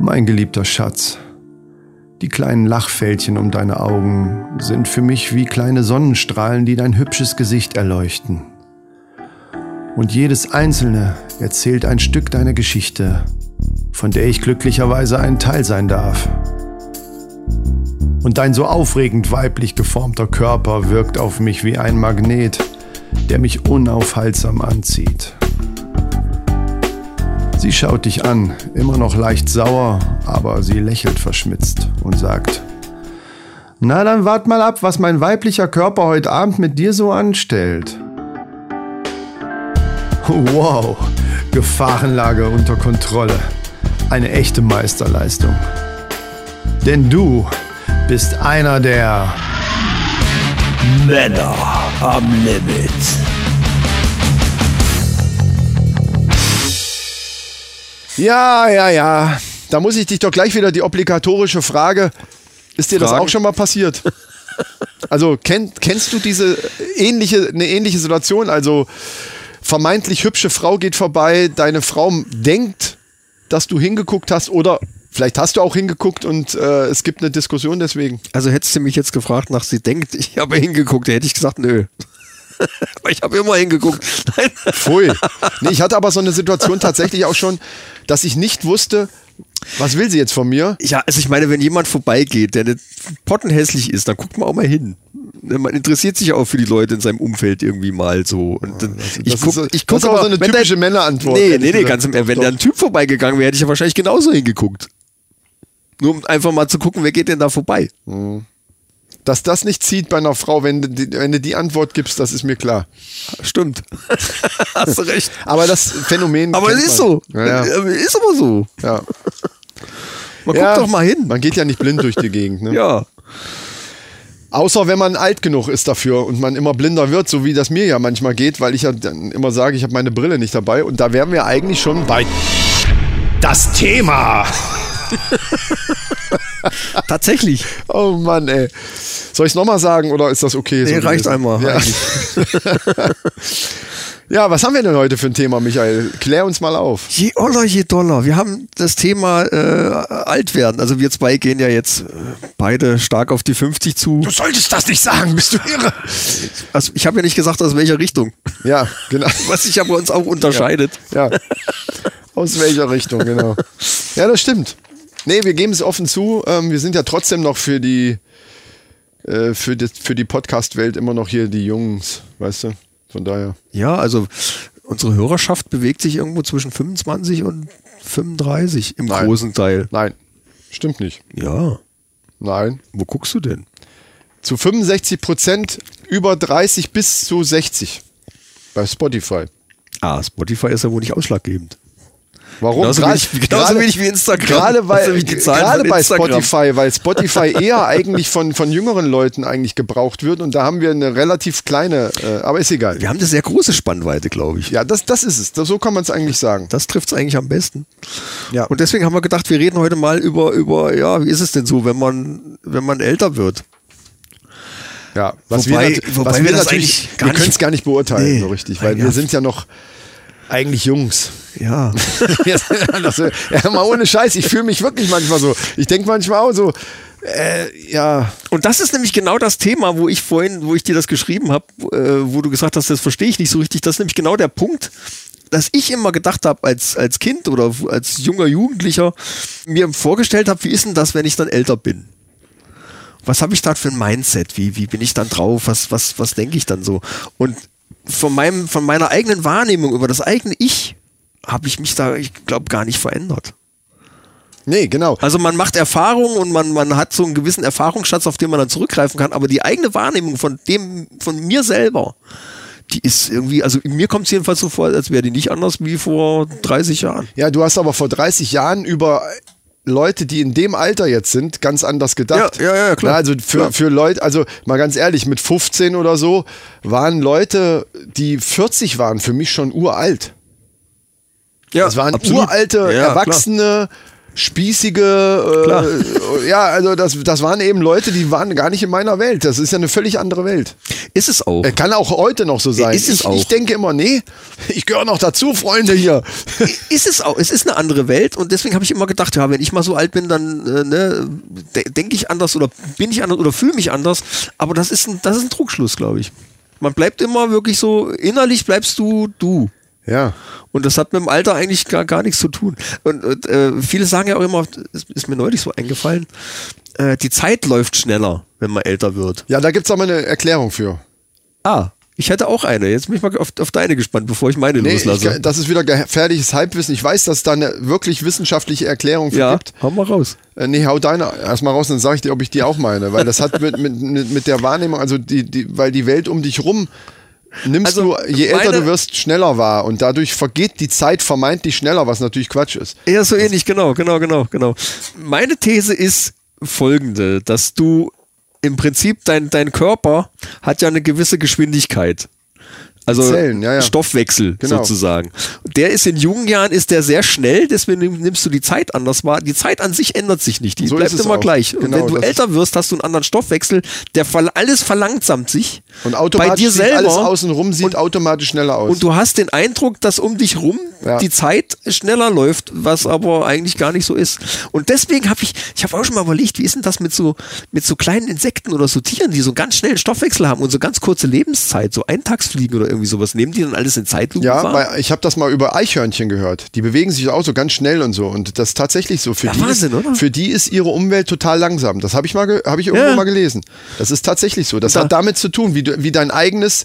mein geliebter Schatz, die kleinen Lachfältchen um deine Augen sind für mich wie kleine Sonnenstrahlen, die dein hübsches Gesicht erleuchten. Und jedes einzelne erzählt ein Stück deiner Geschichte, von der ich glücklicherweise ein Teil sein darf. Und dein so aufregend weiblich geformter Körper wirkt auf mich wie ein Magnet, der mich unaufhaltsam anzieht. Sie schaut dich an, immer noch leicht sauer, aber sie lächelt verschmitzt und sagt, Na dann wart mal ab, was mein weiblicher Körper heute Abend mit dir so anstellt. Wow, Gefahrenlage unter Kontrolle. Eine echte Meisterleistung. Denn du bist einer der Männer am Limit. Ja, ja, ja. Da muss ich dich doch gleich wieder die obligatorische Frage. Ist dir das Fragen? auch schon mal passiert? Also kenn, kennst du diese ähnliche, eine ähnliche Situation? Also vermeintlich hübsche Frau geht vorbei, deine Frau denkt, dass du hingeguckt hast oder vielleicht hast du auch hingeguckt und äh, es gibt eine Diskussion deswegen. Also hättest du mich jetzt gefragt, nach sie denkt, ich habe hingeguckt, da hätte ich gesagt, nö. Aber ich habe immer hingeguckt. Nein. Pfui. Nee, ich hatte aber so eine Situation tatsächlich auch schon, dass ich nicht wusste, was will sie jetzt von mir? Ja, also ich meine, wenn jemand vorbeigeht, der nicht pottenhässlich ist, dann guckt man auch mal hin. Man interessiert sich auch für die Leute in seinem Umfeld irgendwie mal so. Und dann, ich Das guck, ist so- ich das guck ist aber so eine typische da- Männerantwort, Nee, nee, nee, ganz im Ernst. Wenn da ein Typ vorbeigegangen wäre, hätte ich ja wahrscheinlich genauso hingeguckt. Nur um einfach mal zu gucken, wer geht denn da vorbei. Dass das nicht zieht bei einer Frau, wenn, du die- wenn du die Antwort gibst, das ist mir klar. Stimmt. Hast du recht. Aber das Phänomen. Aber es ist man. so. Ja, ja. Ist aber so. ja. Man Ja, guckt doch mal hin. Man geht ja nicht blind durch die Gegend. Ne? Ja. Außer wenn man alt genug ist dafür und man immer blinder wird, so wie das mir ja manchmal geht, weil ich ja dann immer sage, ich habe meine Brille nicht dabei. Und da wären wir eigentlich schon bei. Das Thema. Tatsächlich. Oh Mann, ey. Soll ich es nochmal sagen oder ist das okay? so Nee, reicht gewesen? einmal. Ja. ja, was haben wir denn heute für ein Thema, Michael? Klär uns mal auf. Je Oller, je Dollar. Wir haben das Thema äh, alt werden. Also wir zwei gehen ja jetzt äh, beide stark auf die 50 zu. Du solltest das nicht sagen, bist du irre? Also ich habe ja nicht gesagt, aus welcher Richtung. Ja, genau. Was sich aber uns auch unterscheidet. Ja. Aus welcher Richtung, genau. Ja, das stimmt. Nee, wir geben es offen zu. Ähm, wir sind ja trotzdem noch für die, äh, für die, für die Podcast-Welt immer noch hier die Jungs, weißt du? Von daher. Ja, also unsere Hörerschaft bewegt sich irgendwo zwischen 25 und 35 im Nein. großen Teil. Nein, stimmt nicht. Ja. Nein. Wo guckst du denn? Zu 65 Prozent über 30 bis zu 60 bei Spotify. Ah, Spotify ist ja wohl nicht ausschlaggebend. Warum? Genauso Gerade- wenig- genauso wenig wie Instagram. Gerade, weil, gerade bei Instagram. Spotify, weil Spotify eher eigentlich von, von jüngeren Leuten eigentlich gebraucht wird und da haben wir eine relativ kleine, äh, aber ist egal. Wir haben eine sehr große Spannweite, glaube ich. Ja, das, das ist es. Das, so kann man es eigentlich sagen. Das trifft es eigentlich am besten. Ja. Und deswegen haben wir gedacht, wir reden heute mal über, über, ja, wie ist es denn so, wenn man, wenn man älter wird? Ja, was Wobei- wir, wobei was wir wir natürlich, wir können es gar nicht beurteilen, Nee. so richtig, weil wir sind ja noch eigentlich Jungs. Ja. das, ja, mal ohne Scheiß, ich fühle mich wirklich manchmal so. Ich denke manchmal auch so, äh, ja, Und das ist nämlich genau das Thema, wo ich vorhin, wo ich dir das geschrieben habe, äh, wo du gesagt hast, das verstehe ich nicht so richtig. Das ist nämlich genau der Punkt, dass ich immer gedacht habe, als, als Kind oder als junger Jugendlicher, mir vorgestellt habe, wie ist denn das, wenn ich dann älter bin? Was habe ich da für ein Mindset? Wie, wie bin ich dann drauf? Was, was, was denke ich dann so? Und von, meinem, von meiner eigenen Wahrnehmung über das eigene Ich habe ich mich da, ich glaube, gar nicht verändert. nee, genau. Also man macht Erfahrungen und man, man hat so einen gewissen Erfahrungsschatz, auf den man dann zurückgreifen kann, aber die eigene Wahrnehmung von dem, von mir selber, die ist irgendwie, also mir kommt es jedenfalls so vor, als wäre die nicht anders wie vor 30 Jahren. Ja, du hast aber vor 30 Jahren über Leute, die in dem Alter jetzt sind, ganz anders gedacht. Ja, ja, ja, klar. Na, also für, Klar. für Leute, also mal ganz ehrlich, mit 15 oder so waren Leute, die 40 waren, für mich schon uralt. Ja, Das waren absolut. uralte, Ja, klar. Spießige, äh, ja, also das, das waren eben Leute, die waren gar nicht in meiner Welt. Das ist ja eine völlig andere Welt. Ist es auch. Äh, Kann auch heute noch so sein. Ist es ich, auch. ich denke immer, nee, ich gehöre noch dazu, Freunde hier. ist es auch. Es ist eine andere Welt und deswegen habe ich immer gedacht, ja, wenn ich mal so alt bin, dann äh, ne, de denke ich anders oder bin ich anders oder fühle mich anders. Aber das ist ein, das ist ein Trugschluss, glaube ich. Man bleibt immer wirklich so, innerlich bleibst du du. Ja. Und das hat mit dem Alter eigentlich gar, gar nichts zu tun. Und, und äh, viele sagen ja auch immer, es ist mir neulich so eingefallen, äh, die Zeit läuft schneller, wenn man älter wird. Ja, da gibt's aber eine Erklärung für. Ah, ich hätte auch eine. Jetzt bin ich mal auf, auf deine gespannt, bevor ich meine Nee, ich, loslasse. das ist wieder gefährliches Halbwissen. Ich weiß, dass es da eine wirklich wissenschaftliche Erklärung für ja, gibt. hau mal raus. Äh, nee, hau deine erstmal raus, dann sage ich dir, ob ich die auch meine. Weil das hat mit, mit, mit, mit der Wahrnehmung, also die, die, weil die Welt um dich rum nimmst Also, du, je älter du wirst, schneller wahr. Und dadurch vergeht die Zeit vermeintlich schneller, was natürlich Quatsch ist. Ja, so ähnlich, genau, genau, genau, genau. Meine These ist folgende, dass du im Prinzip dein, dein Körper hat ja eine gewisse Geschwindigkeit. Also Zellen, ja, ja. Stoffwechsel Genau. sozusagen. Der ist in jungen Jahren ist der sehr schnell, deswegen nimm- nimmst du die Zeit anders wahr. Die Zeit an sich ändert sich nicht, die So bleibt immer auch. gleich. Und Genau, wenn du älter wirst, hast du einen anderen Stoffwechsel, der alles verlangsamt sich. Und automatisch bei dir selber alles außenrum sieht und, automatisch schneller aus. und du hast den Eindruck, dass um dich rum Ja. die Zeit schneller läuft, was aber eigentlich gar nicht so ist. Und deswegen habe ich, ich habe auch schon mal überlegt, wie ist denn das mit so mit so kleinen Insekten oder so Tieren, die so ganz schnellen Stoffwechsel haben und so ganz kurze Lebenszeit, so Eintagsfliegen oder irgendwie sowas, nehmen die dann alles in Zeitlupe ja, wahr? weil ich habe das mal über Eichhörnchen gehört. Die bewegen sich auch so ganz schnell und so. Und das ist tatsächlich so. Für, Ja, die, Wahnsinn, ist, oder? für die ist ihre Umwelt total langsam. Das habe ich mal, habe ich irgendwo Ja. mal gelesen. Das ist tatsächlich so. Das Da- hat damit zu tun, wie, du, wie dein eigenes,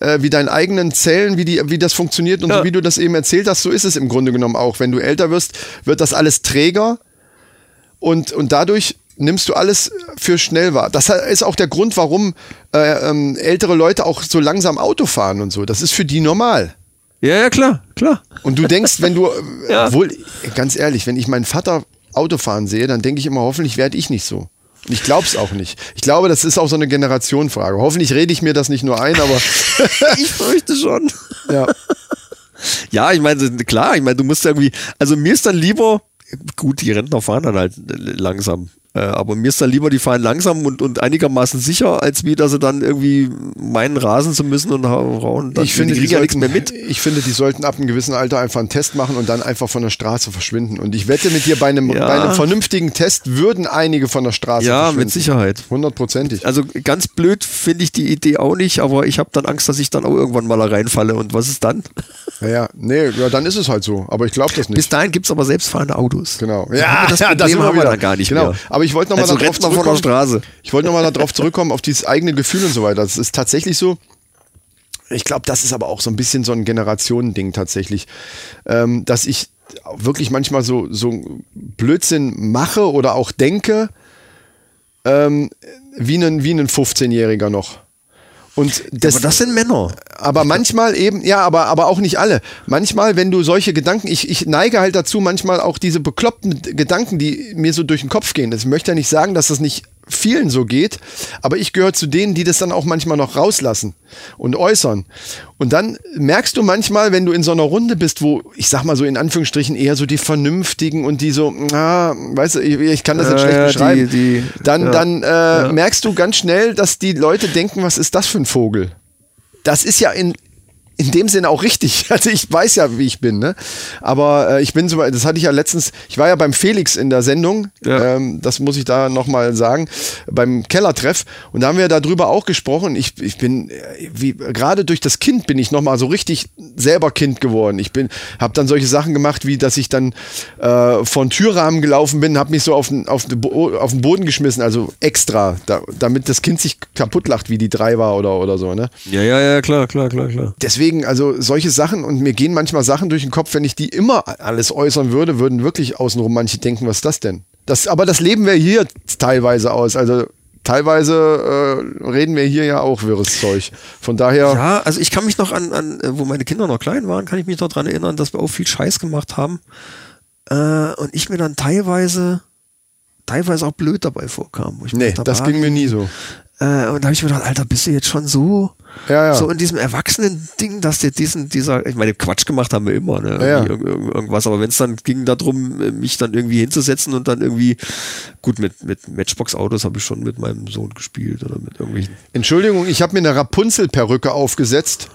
äh, wie deine eigenen Zellen, wie, die, wie das funktioniert und Ja. so wie du das eben erzählt hast, so ist es im Grunde genommen auch. Wenn du älter wirst, wird das alles träger und, und dadurch nimmst du alles für schnell wahr. Das ist auch der Grund, warum äh, ähm, ältere Leute auch so langsam Auto fahren und so. Das ist für die normal. ja, ja, klar, klar. Und du denkst, wenn du, äh, Ja. obwohl, ganz ehrlich, wenn ich meinen Vater Autofahren sehe, dann denke ich immer, hoffentlich werde ich nicht so. Und ich glaube es auch nicht. Ich glaube, das ist auch so eine Generationenfrage. Hoffentlich rede ich mir das nicht nur ein, aber Ich fürchte schon. ja. Ja, ich meine, klar, ich meine, du musst irgendwie, also mir ist dann lieber, gut, die Rentner fahren dann halt langsam. Äh, aber mir ist dann lieber, die fahren langsam und, und einigermaßen sicher, als wie, dass sie dann irgendwie meinen rasen zu müssen und rauen. Dann, Ich finde, die die kriegen ja nichts sollten, mehr mit. ich finde, die sollten ab einem gewissen Alter einfach einen Test machen und dann einfach von der Straße verschwinden. Und ich wette mit dir, bei einem, Ja. bei einem vernünftigen Test würden einige von der Straße Ja, verschwinden. mit Sicherheit. Hundertprozentig. Also ganz blöd finde ich die Idee auch nicht, aber ich habe dann Angst, dass ich dann auch irgendwann mal da reinfalle. Und was ist dann? Naja, nee, ja, dann ist es halt so. Aber ich glaube das nicht. Bis dahin gibt's aber selbstfahrende Autos. Genau. Haben wir das da Problem sind haben wir dann gar nicht genau. mehr. Aber ich wollte nochmal Also darauf zurückkommen. Ich wollte nochmal darauf zurückkommen, auf dieses eigene Gefühl und so weiter. Das ist tatsächlich so. Ich glaube, das ist aber auch so ein bisschen so ein Generationending tatsächlich, ähm, dass ich wirklich manchmal so, so Blödsinn mache oder auch denke, ähm, wie ein, wie ein 15-Jähriger noch. Und das, aber das sind Männer. aber manchmal eben, ja, aber, aber auch nicht alle. Manchmal, wenn du solche Gedanken, ich, ich neige halt dazu, manchmal auch diese bekloppten Gedanken, die mir so durch den Kopf gehen. Ich möchte ja nicht sagen, dass das nicht vielen so geht, aber ich gehöre zu denen, die das dann auch manchmal noch rauslassen und äußern. Und dann merkst du manchmal, wenn du in so einer Runde bist, wo, ich sag mal so in Anführungsstrichen, eher so die Vernünftigen und die so, ah, weißt du, ich, ich kann das jetzt Ja, schlecht ja, beschreiben. die- die- dann ja. dann äh, merkst du ganz schnell, dass die Leute denken, was ist das für ein Vogel? das ist ja in, in dem Sinne auch richtig. Also ich weiß ja, wie ich bin, ne? Aber äh, ich bin so, das hatte ich ja letztens, ich war ja beim Felix in der Sendung, Ja. ähm, das muss ich da nochmal sagen, beim Kellertreff und da haben wir darüber auch gesprochen. Ich, ich bin, äh, wie gerade durch das Kind bin ich nochmal so richtig selber Kind geworden. Ich bin, habe dann solche Sachen gemacht, wie dass ich dann äh, von Türrahmen gelaufen bin, habe mich so auf den, auf, den auf den Boden geschmissen, also extra, da, damit das Kind sich kaputt lacht, wie die drei war oder, oder so, ne? Ja, ja, ja, klar, klar, klar, klar. deswegen, also solche Sachen und mir gehen manchmal Sachen durch den Kopf, wenn ich die immer alles äußern würde, würden wirklich außenrum manche denken, was ist das denn? Das, aber das leben wir hier teilweise aus. Also teilweise äh, reden wir hier ja auch wirres Zeug. Von daher, Ja, also ich kann mich noch an, an äh, wo meine Kinder noch klein waren, kann ich mich noch dran erinnern, dass wir auch viel Scheiß gemacht haben. Äh, und ich mir dann teilweise, teilweise auch blöd dabei vorkam. wo ich mir nee, gedacht das habe, ging mir nie so. Äh, und da habe ich mir gedacht, Alter, bist du jetzt schon so, Ja, ja. so in diesem Erwachsenen-Ding, dass dir diesen, dieser, ich meine, Quatsch gemacht haben wir immer, ne? Ja, irg- Irgendwas, aber wenn es dann ging darum, mich dann irgendwie hinzusetzen und dann irgendwie, gut, mit, mit Matchbox-Autos habe ich schon mit meinem Sohn gespielt oder mit irgendwelchen. Entschuldigung, ich habe mir eine Rapunzel-Perücke aufgesetzt.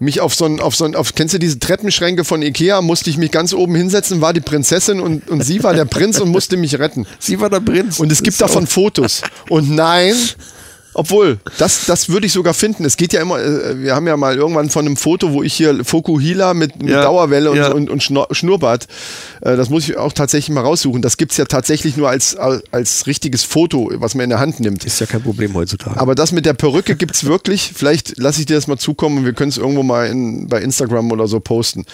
Mich auf so ein, auf so ein, auf, kennst du diese Treppenschränke von Ikea? Musste ich mich ganz oben hinsetzen, war die Prinzessin und, und sie war der Prinz und musste mich retten. Sie war der Prinz. Und es gibt davon Fotos. Und nein, obwohl, das, das würde ich sogar finden. Es geht ja immer, äh, wir haben ja mal irgendwann von einem Foto, wo ich hier Fokuhila mit, mit Ja, Dauerwelle und, ja. und, und Schnur- Schnurrbart, äh, das muss ich auch tatsächlich mal raussuchen. Das gibt's ja tatsächlich nur als, als richtiges Foto, was man in der Hand nimmt. Ist ja kein Problem heutzutage. Aber das mit der Perücke gibt's wirklich. Vielleicht lasse ich dir das mal zukommen und wir können es irgendwo mal in, bei Instagram oder so posten.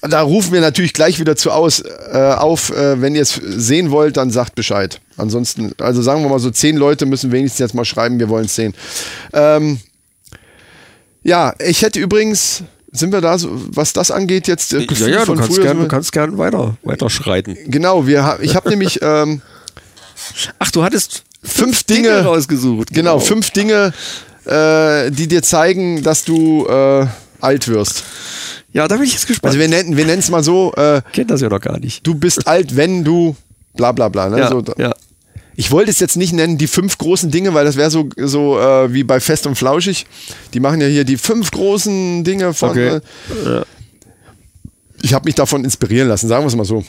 Da rufen wir natürlich gleich wieder zu aus, äh, auf. Äh, wenn ihr es sehen wollt, dann sagt Bescheid. Ansonsten, also sagen wir mal so, zehn Leute müssen wenigstens jetzt mal schreiben, wir wollen es sehen. Ähm, ja, ich hätte übrigens, sind wir da, so, was das angeht, jetzt äh, ja, ja, du kannst gern, du kannst gern weiter, weiter schreiten. Genau, wir, ich habe nämlich ähm, Ach, du hattest fünf Dinge, rausgesucht. Genau, fünf Dinge, äh, die dir zeigen, dass du äh, alt wirst. Ja, da bin ich jetzt gespannt. Also wir nennen wir es mal so, äh, kennt das ja noch gar nicht. du bist alt, wenn du bla bla bla. Ne? Ja, so, ja. Ich wollte es jetzt nicht nennen, die fünf großen Dinge, weil das wäre so, so äh, wie bei Fest und Flauschig. Die machen ja hier die fünf großen Dinge von. Okay. Äh, ich habe mich davon inspirieren lassen, sagen wir es mal so.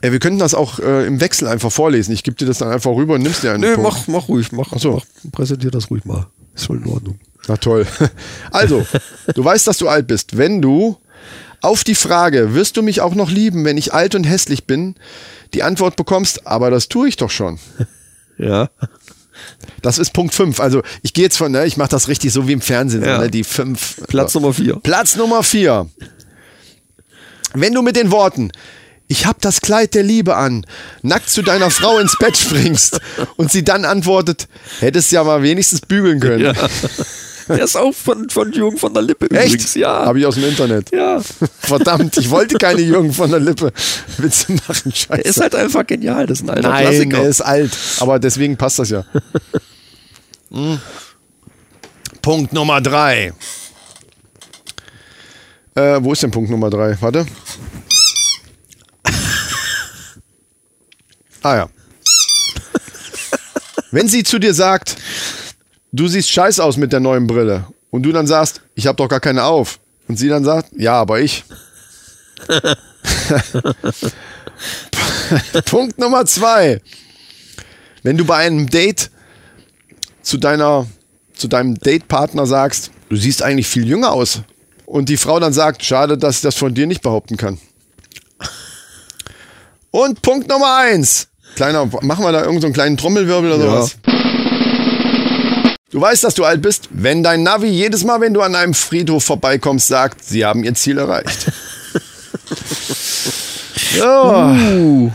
Äh, wir könnten das auch äh, im Wechsel einfach vorlesen. Ich gebe dir das dann einfach rüber und nimmst dir einen. Nö, Punkt. mach, mach ruhig, mach, so. mach, präsentier das ruhig mal. Ist schon in Ordnung. Na toll. Also, du weißt, dass du alt bist. Wenn du auf die Frage, wirst du mich auch noch lieben, wenn ich alt und hässlich bin, die Antwort bekommst, aber das tue ich doch schon. Ja. Das ist Punkt 5. Also ich gehe jetzt von, ne, ich mache das richtig so wie im Fernsehen, Ja. so, ne, die 5. Platz Nummer vier. Platz Nummer 4. Wenn du mit den Worten ich hab das Kleid der Liebe an, nackt zu deiner Frau ins Bett springst und sie dann antwortet, hättest ja mal wenigstens bügeln können. Ja. Der ist auch von, von Jürgen von der Lippe Echt? übrigens. Ja. Habe ich aus dem Internet. ja. Verdammt, ich wollte keine Jürgen von der Lippe Witze machen. Scheiße. Er ist halt einfach genial. Das ist ein alter Nein, Klassiker. er ist alt. Aber deswegen passt das ja. Hm. Punkt Nummer drei. Äh, wo ist denn Punkt Nummer drei? Warte. Ah ja. Wenn sie zu dir sagt, du siehst scheiße aus mit der neuen Brille und du dann sagst, ich habe doch gar keine auf und sie dann sagt, ja, aber ich. Punkt Nummer zwei. Wenn du bei einem Date zu deiner, zu deinem Datepartner sagst, du siehst eigentlich viel jünger aus. Und die Frau dann sagt, schade, dass ich das von dir nicht behaupten kann. Und Punkt Nummer eins. Kleiner, machen wir da irgendeinen so einen kleinen Trommelwirbel oder Ja. sowas? Du weißt, dass du alt bist, wenn dein Navi jedes Mal, wenn du an einem Friedhof vorbeikommst, sagt, sie haben ihr Ziel erreicht. so.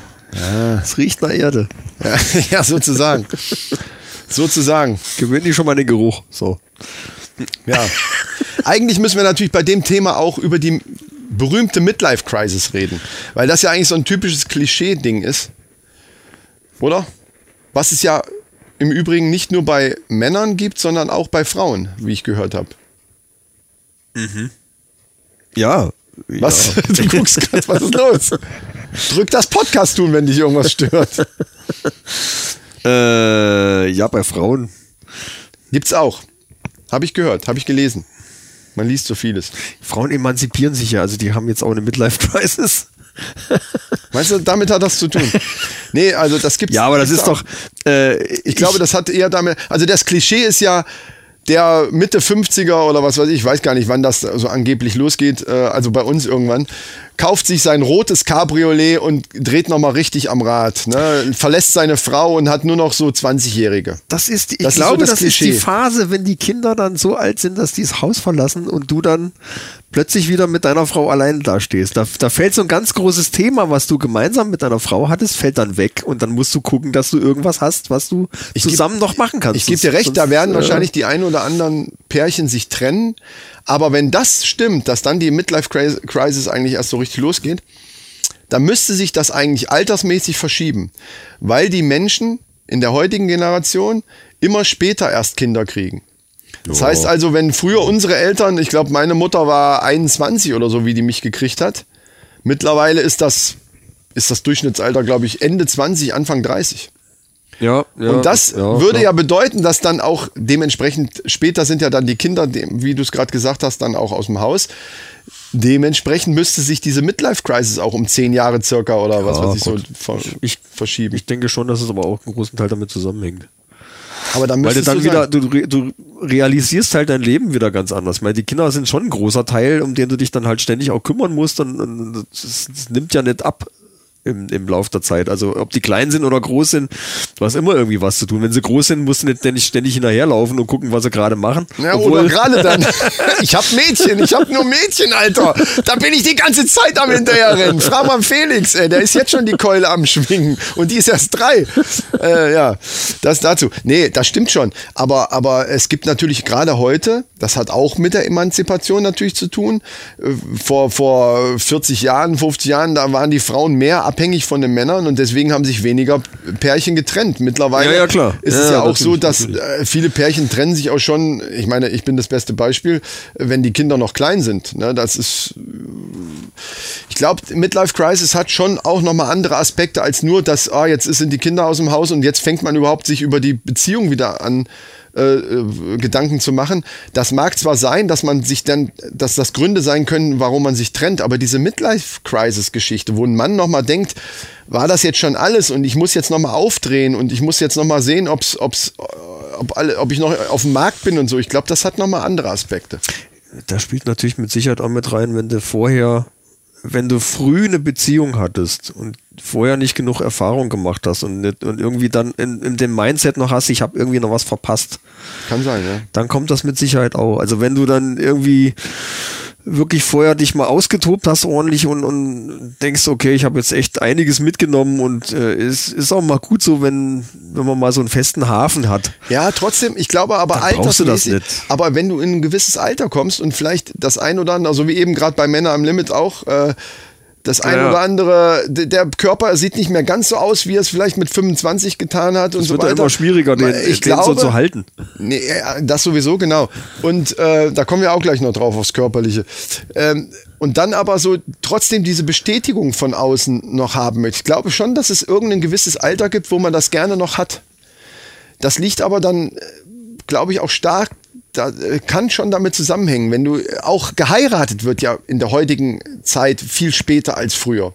Es riecht nach Erde. Ja, ja, sozusagen. sozusagen. Gewöhn dich schon mal den Geruch. So. Ja. Eigentlich müssen wir natürlich bei dem Thema auch über die berühmte Midlife Crisis reden, weil das ja eigentlich so ein typisches Klischee-Ding ist. Oder? Was es ja im Übrigen nicht nur bei Männern gibt, sondern auch bei Frauen, wie ich gehört habe. Ja. Was? Du guckst gerade, was ist los? Drück das Podcast tun, wenn dich irgendwas stört. Äh, ja, bei Frauen. Gibt's auch. Habe ich gehört, habe ich gelesen. Man liest so vieles. Frauen emanzipieren sich ja. Also die haben jetzt auch eine Midlife-Crisis. Meinst du, damit hat das zu tun? Nee, also das gibt's. Ja, aber das ist auch. doch. Äh, Ich glaube, das hat eher damit. Also das Klischee ist ja der Mitte 50er oder was weiß ich, ich weiß gar nicht, wann das so angeblich losgeht, äh, also bei uns irgendwann, kauft sich sein rotes Cabriolet und dreht nochmal richtig am Rad, ne? verlässt seine Frau und hat nur noch so 20-Jährige. Das ist, ich Das ist so glaube, das das, ist die Phase, wenn die Kinder dann so alt sind, dass die das Haus verlassen und du dann plötzlich wieder mit deiner Frau allein dastehst. Da, da fällt so ein ganz großes Thema, was du gemeinsam mit deiner Frau hattest, fällt dann weg und dann musst du gucken, dass du irgendwas hast, was du geb- zusammen noch machen kannst. Ich gebe dir recht, da werden äh, wahrscheinlich die ein oder anderen Pärchen sich trennen. Aber wenn das stimmt, dass dann die Midlife Cri- Crisis eigentlich erst so richtig losgeht, dann müsste sich das eigentlich altersmäßig verschieben. Weil die Menschen in der heutigen Generation immer später erst Kinder kriegen. Das heißt also, wenn früher unsere Eltern, ich glaube, meine Mutter war 21 oder so, wie die mich gekriegt hat. Mittlerweile ist das, ist das Durchschnittsalter, glaube ich, Ende 20, Anfang 30. Ja, ja, Und das ja, würde ja. bedeuten, dass dann auch dementsprechend später sind ja dann die Kinder, wie du es gerade gesagt hast, dann auch aus dem Haus. Dementsprechend müsste sich diese Midlife-Crisis auch um zehn Jahre circa oder was weiß ich so ver Ich- verschieben. Ich denke schon, dass es aber auch einen großen Teil damit zusammenhängt. Aber dann Weil du dann du wieder, du, du realisierst halt dein Leben wieder ganz anders. Ich meine, die Kinder sind schon ein großer Teil, um den du dich dann halt ständig auch kümmern musst und, und das, das nimmt ja nicht ab im, im Lauf der Zeit. Also ob die klein sind oder groß sind, du hast immer irgendwie was zu tun. Wenn sie groß sind, musst du nicht ständig, ständig hinterherlaufen und gucken, was sie gerade machen. ja, Obwohl- oder gerade dann. ich hab Mädchen, ich hab nur Mädchen, Alter. Da bin ich die ganze Zeit am hinterherrennen. Frag mal Felix, ey, der ist jetzt schon die Keule am Schwingen und die ist erst drei. Äh, ja, das dazu. Nee, das stimmt schon. Aber, aber es gibt natürlich gerade heute, das hat auch mit der Emanzipation natürlich zu tun. Äh, Vor, vor 40 Jahren, 50 Jahren, da waren die Frauen mehr abhängig von den Männern und deswegen haben sich weniger Pärchen getrennt. Mittlerweile Ja, ja, klar. ist es ja, ja, auch so, dass natürlich. äh, viele Pärchen trennen sich auch schon. Ich meine, ich bin das beste Beispiel, wenn die Kinder noch klein sind. Ne? Das ist ich glaube, Midlife Crisis hat schon auch nochmal andere Aspekte als nur, dass, ah, jetzt sind die Kinder aus dem Haus und jetzt fängt man überhaupt sich über die Beziehung wieder an äh, äh, Gedanken zu machen. Das mag zwar sein, dass man sich dann, dass das Gründe sein können, warum man sich trennt, aber diese Midlife Crisis Geschichte, wo ein Mann nochmal denkt, war das jetzt schon alles und ich muss jetzt nochmal aufdrehen und ich muss jetzt nochmal sehen, ob's, ob's, äh, ob, alle, ob ich noch auf dem Markt bin und so. Ich glaube, das hat nochmal andere Aspekte. da spielt natürlich mit Sicherheit auch mit rein, wenn du vorher, wenn du früh eine Beziehung hattest und vorher nicht genug Erfahrung gemacht hast und, nicht, und irgendwie dann in, in dem Mindset noch hast, ich habe irgendwie noch was verpasst, Kann sein, ja. dann kommt das mit Sicherheit auch. Also wenn du dann irgendwie wirklich vorher dich mal ausgetobt hast ordentlich und, und denkst, okay, ich habe jetzt echt einiges mitgenommen und äh, es ist auch mal gut so, wenn, wenn man mal so einen festen Hafen hat. Ja, trotzdem, ich glaube aber altersmäßig, aber wenn du in ein gewisses Alter kommst und vielleicht das ein oder andere, so wie eben gerade bei Männer am Limit auch, äh, das ein Ja. oder andere, der Körper sieht nicht mehr ganz so aus, wie er es vielleicht mit 25 getan hat und Es so wird ja weiter. immer schwieriger, den, ich den so glaube, zu halten. Nee, das sowieso, genau. Und äh, da kommen wir auch gleich noch drauf aufs Körperliche. Ähm, und dann aber so trotzdem diese Bestätigung von außen noch haben möchte. Ich glaube schon, dass es irgendein gewisses Alter gibt, wo man das gerne noch hat. Das liegt aber dann, äh, glaube ich, auch stark, da, äh, kann schon damit zusammenhängen. Wenn du äh, auch geheiratet wird ja in der heutigen Zeit viel später als früher.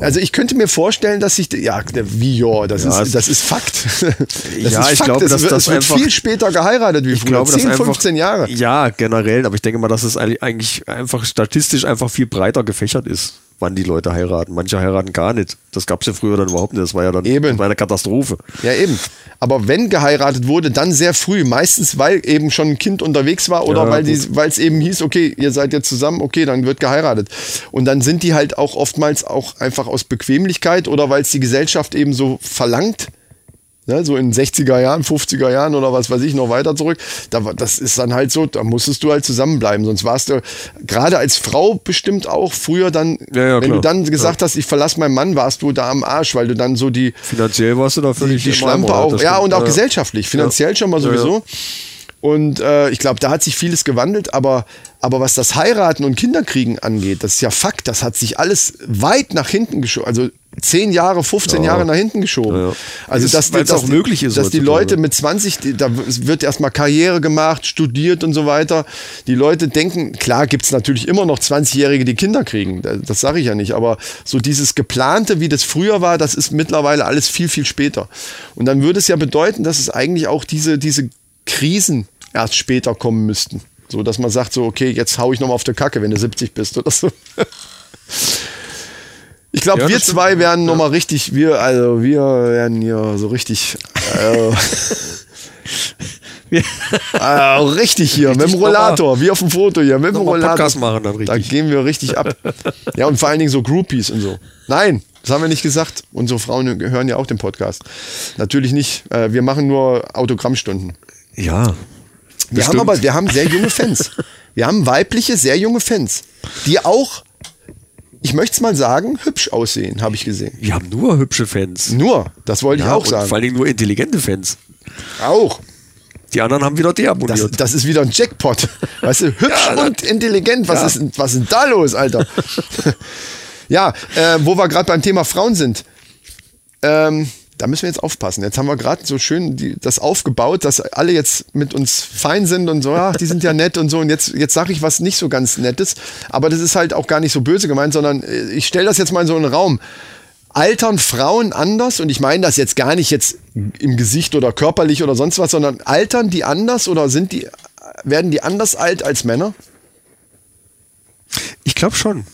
Also ich könnte mir vorstellen, dass sich ja wie ja, das Ja, ist das ist Fakt. Das Ja, ist ich Fakt. glaube, dass wird, das es wird einfach- viel später geheiratet wie Ich früher. glaube, 10, dass einfach, 15 Jahre. Ja, generell, aber ich denke mal, dass es eigentlich einfach statistisch einfach viel breiter gefächert ist, wann die Leute heiraten. Manche heiraten gar nicht. Das gab es ja früher dann überhaupt nicht. Das war ja dann Eben. Eine Katastrophe. Ja, eben. Aber wenn geheiratet wurde, dann sehr früh. Meistens, weil eben schon ein Kind unterwegs war oder Ja, weil es eben hieß, okay, ihr seid jetzt zusammen, okay, dann wird geheiratet. Und dann sind die halt auch oftmals auch einfach aus Bequemlichkeit oder weil es die Gesellschaft eben so verlangt. Ne, so in 60er Jahren, 50er Jahren oder was weiß ich, noch weiter zurück. Da, war- das ist dann halt so, da musstest du halt zusammenbleiben. Sonst warst du, gerade als Frau bestimmt auch früher dann, Ja, ja, wenn du klar. dann gesagt hast, ich verlasse meinen Mann, warst du da am Arsch, weil du dann so die, Finanziell warst du da die, völlig die im Schlampe auch, ja, und auch gesellschaftlich, finanziell schon mal Ja, ja. sowieso. Und äh, ich glaube, da hat sich vieles gewandelt, aber, aber was das Heiraten und Kinderkriegen angeht, das ist ja Fakt, das hat sich alles weit nach hinten geschoben. Also zehn Jahre, 15 Jahre nach hinten geschoben. Ja, ja. Also, dass, dass, auch möglich ist dass die. Leute mit 20, die, da wird erstmal Karriere gemacht, studiert und so weiter. Die Leute denken, klar gibt's natürlich immer noch 20-Jährige, die Kinder kriegen. Das, das sage ich ja nicht. Aber so dieses geplante, wie das früher war, das ist mittlerweile alles viel, viel später. Und dann würde es ja bedeuten, dass es eigentlich auch diese, diese Krisen erst später kommen müssten. So, dass man sagt, so, okay, jetzt hau ich nochmal auf der Kacke, wenn du 70 bist oder so. Ich glaube, Ja, wir stimmt. zwei werden noch mal richtig, wir, also wir werden hier so richtig, äh, äh, richtig hier, mit dem Rollator, wie auf dem Foto hier, mit dem Rollator. Podcast machen dann Da richtig. gehen wir richtig ab. Ja, und vor allen Dingen so Groupies und so. Nein, das haben wir nicht gesagt. Unsere Frauen hören ja auch den Podcast. Natürlich nicht. Äh, wir machen nur Autogrammstunden. Ja. Wir haben aber, wir haben sehr junge Fans. Wir haben weibliche, sehr junge Fans, die auch, ich möchte es mal sagen, hübsch aussehen, habe ich gesehen. Wir haben nur hübsche Fans. Nur, das wollte Ja, ich auch sagen. Vor allen Dingen nur intelligente Fans. Auch. Die anderen haben wieder Das, deabonniert. das ist wieder ein Jackpot. Weißt du, hübsch Ja, und intelligent. Was, ja. ist, denn- was ist denn da los, Alter? ja, äh, wo wir gerade beim Thema Frauen sind. Ähm, da müssen wir jetzt aufpassen. Jetzt haben wir gerade so schön die, das aufgebaut, dass alle jetzt mit uns fein sind und so, ach, die sind ja nett und so. Und jetzt, jetzt sage ich was nicht so ganz Nettes. Aber das ist halt auch gar nicht so böse gemeint, sondern äh, ich stelle das jetzt mal in so einen Raum. Altern Frauen anders? Und ich meine das jetzt gar nicht jetzt im Gesicht oder körperlich oder sonst was, sondern altern die anders oder sind die, werden die anders alt als Männer? Ich glaube schon.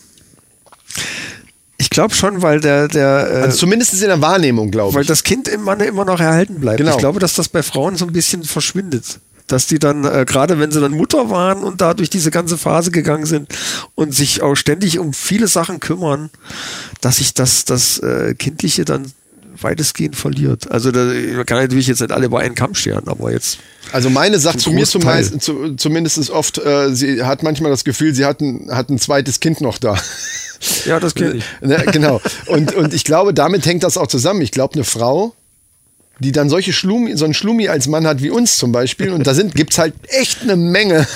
Ich glaube schon, weil der, der äh, Also zumindest in der Wahrnehmung, glaube weil ich. das Kind im Mann immer noch erhalten bleibt. Genau. Ich glaube, dass das bei Frauen so ein bisschen verschwindet. Dass die dann, äh, gerade wenn sie dann Mutter waren und da durch diese ganze Phase gegangen sind und sich auch ständig um viele Sachen kümmern, dass sich das, das äh, Kindliche dann weitestgehend verliert. Also da man kann natürlich jetzt nicht alle über einen Kamm scheren, aber jetzt Also meine sagt zu mir zum meisten, zu, zumindest oft, äh, sie hat manchmal das Gefühl, sie hat ein, hat ein zweites Kind noch da. Ja, das kenn ich. Ne, genau. Und, und ich glaube, damit hängt das auch zusammen. Ich glaube, eine Frau, die dann solche Schlumi, so einen Schlumi als Mann hat wie uns zum Beispiel, und da sind, gibt's halt echt eine Menge.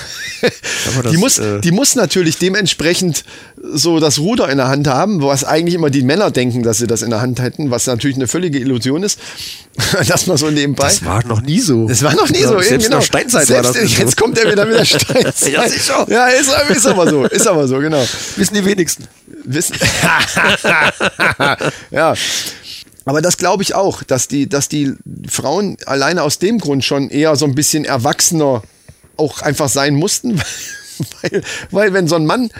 Das, die, muss, äh, die muss natürlich dementsprechend so das Ruder in der Hand haben, was eigentlich immer die Männer denken, dass sie das in der Hand hätten, was natürlich eine völlige Illusion ist. dass man so nebenbei. Das war noch nie so. Das war noch nie Ja, so. Selbst eben, in der Steinzeit war Selbst, das nicht so. Jetzt kommt er wieder mit der Steinzeit. Ja, sicher. Ja, ist, ist aber so. Ist aber so, genau. Wissen die wenigsten. Wissen. ja. Aber das glaube ich auch, dass die, dass die Frauen alleine aus dem Grund schon eher so ein bisschen erwachsener auch einfach sein mussten. weil, weil wenn so ein Mann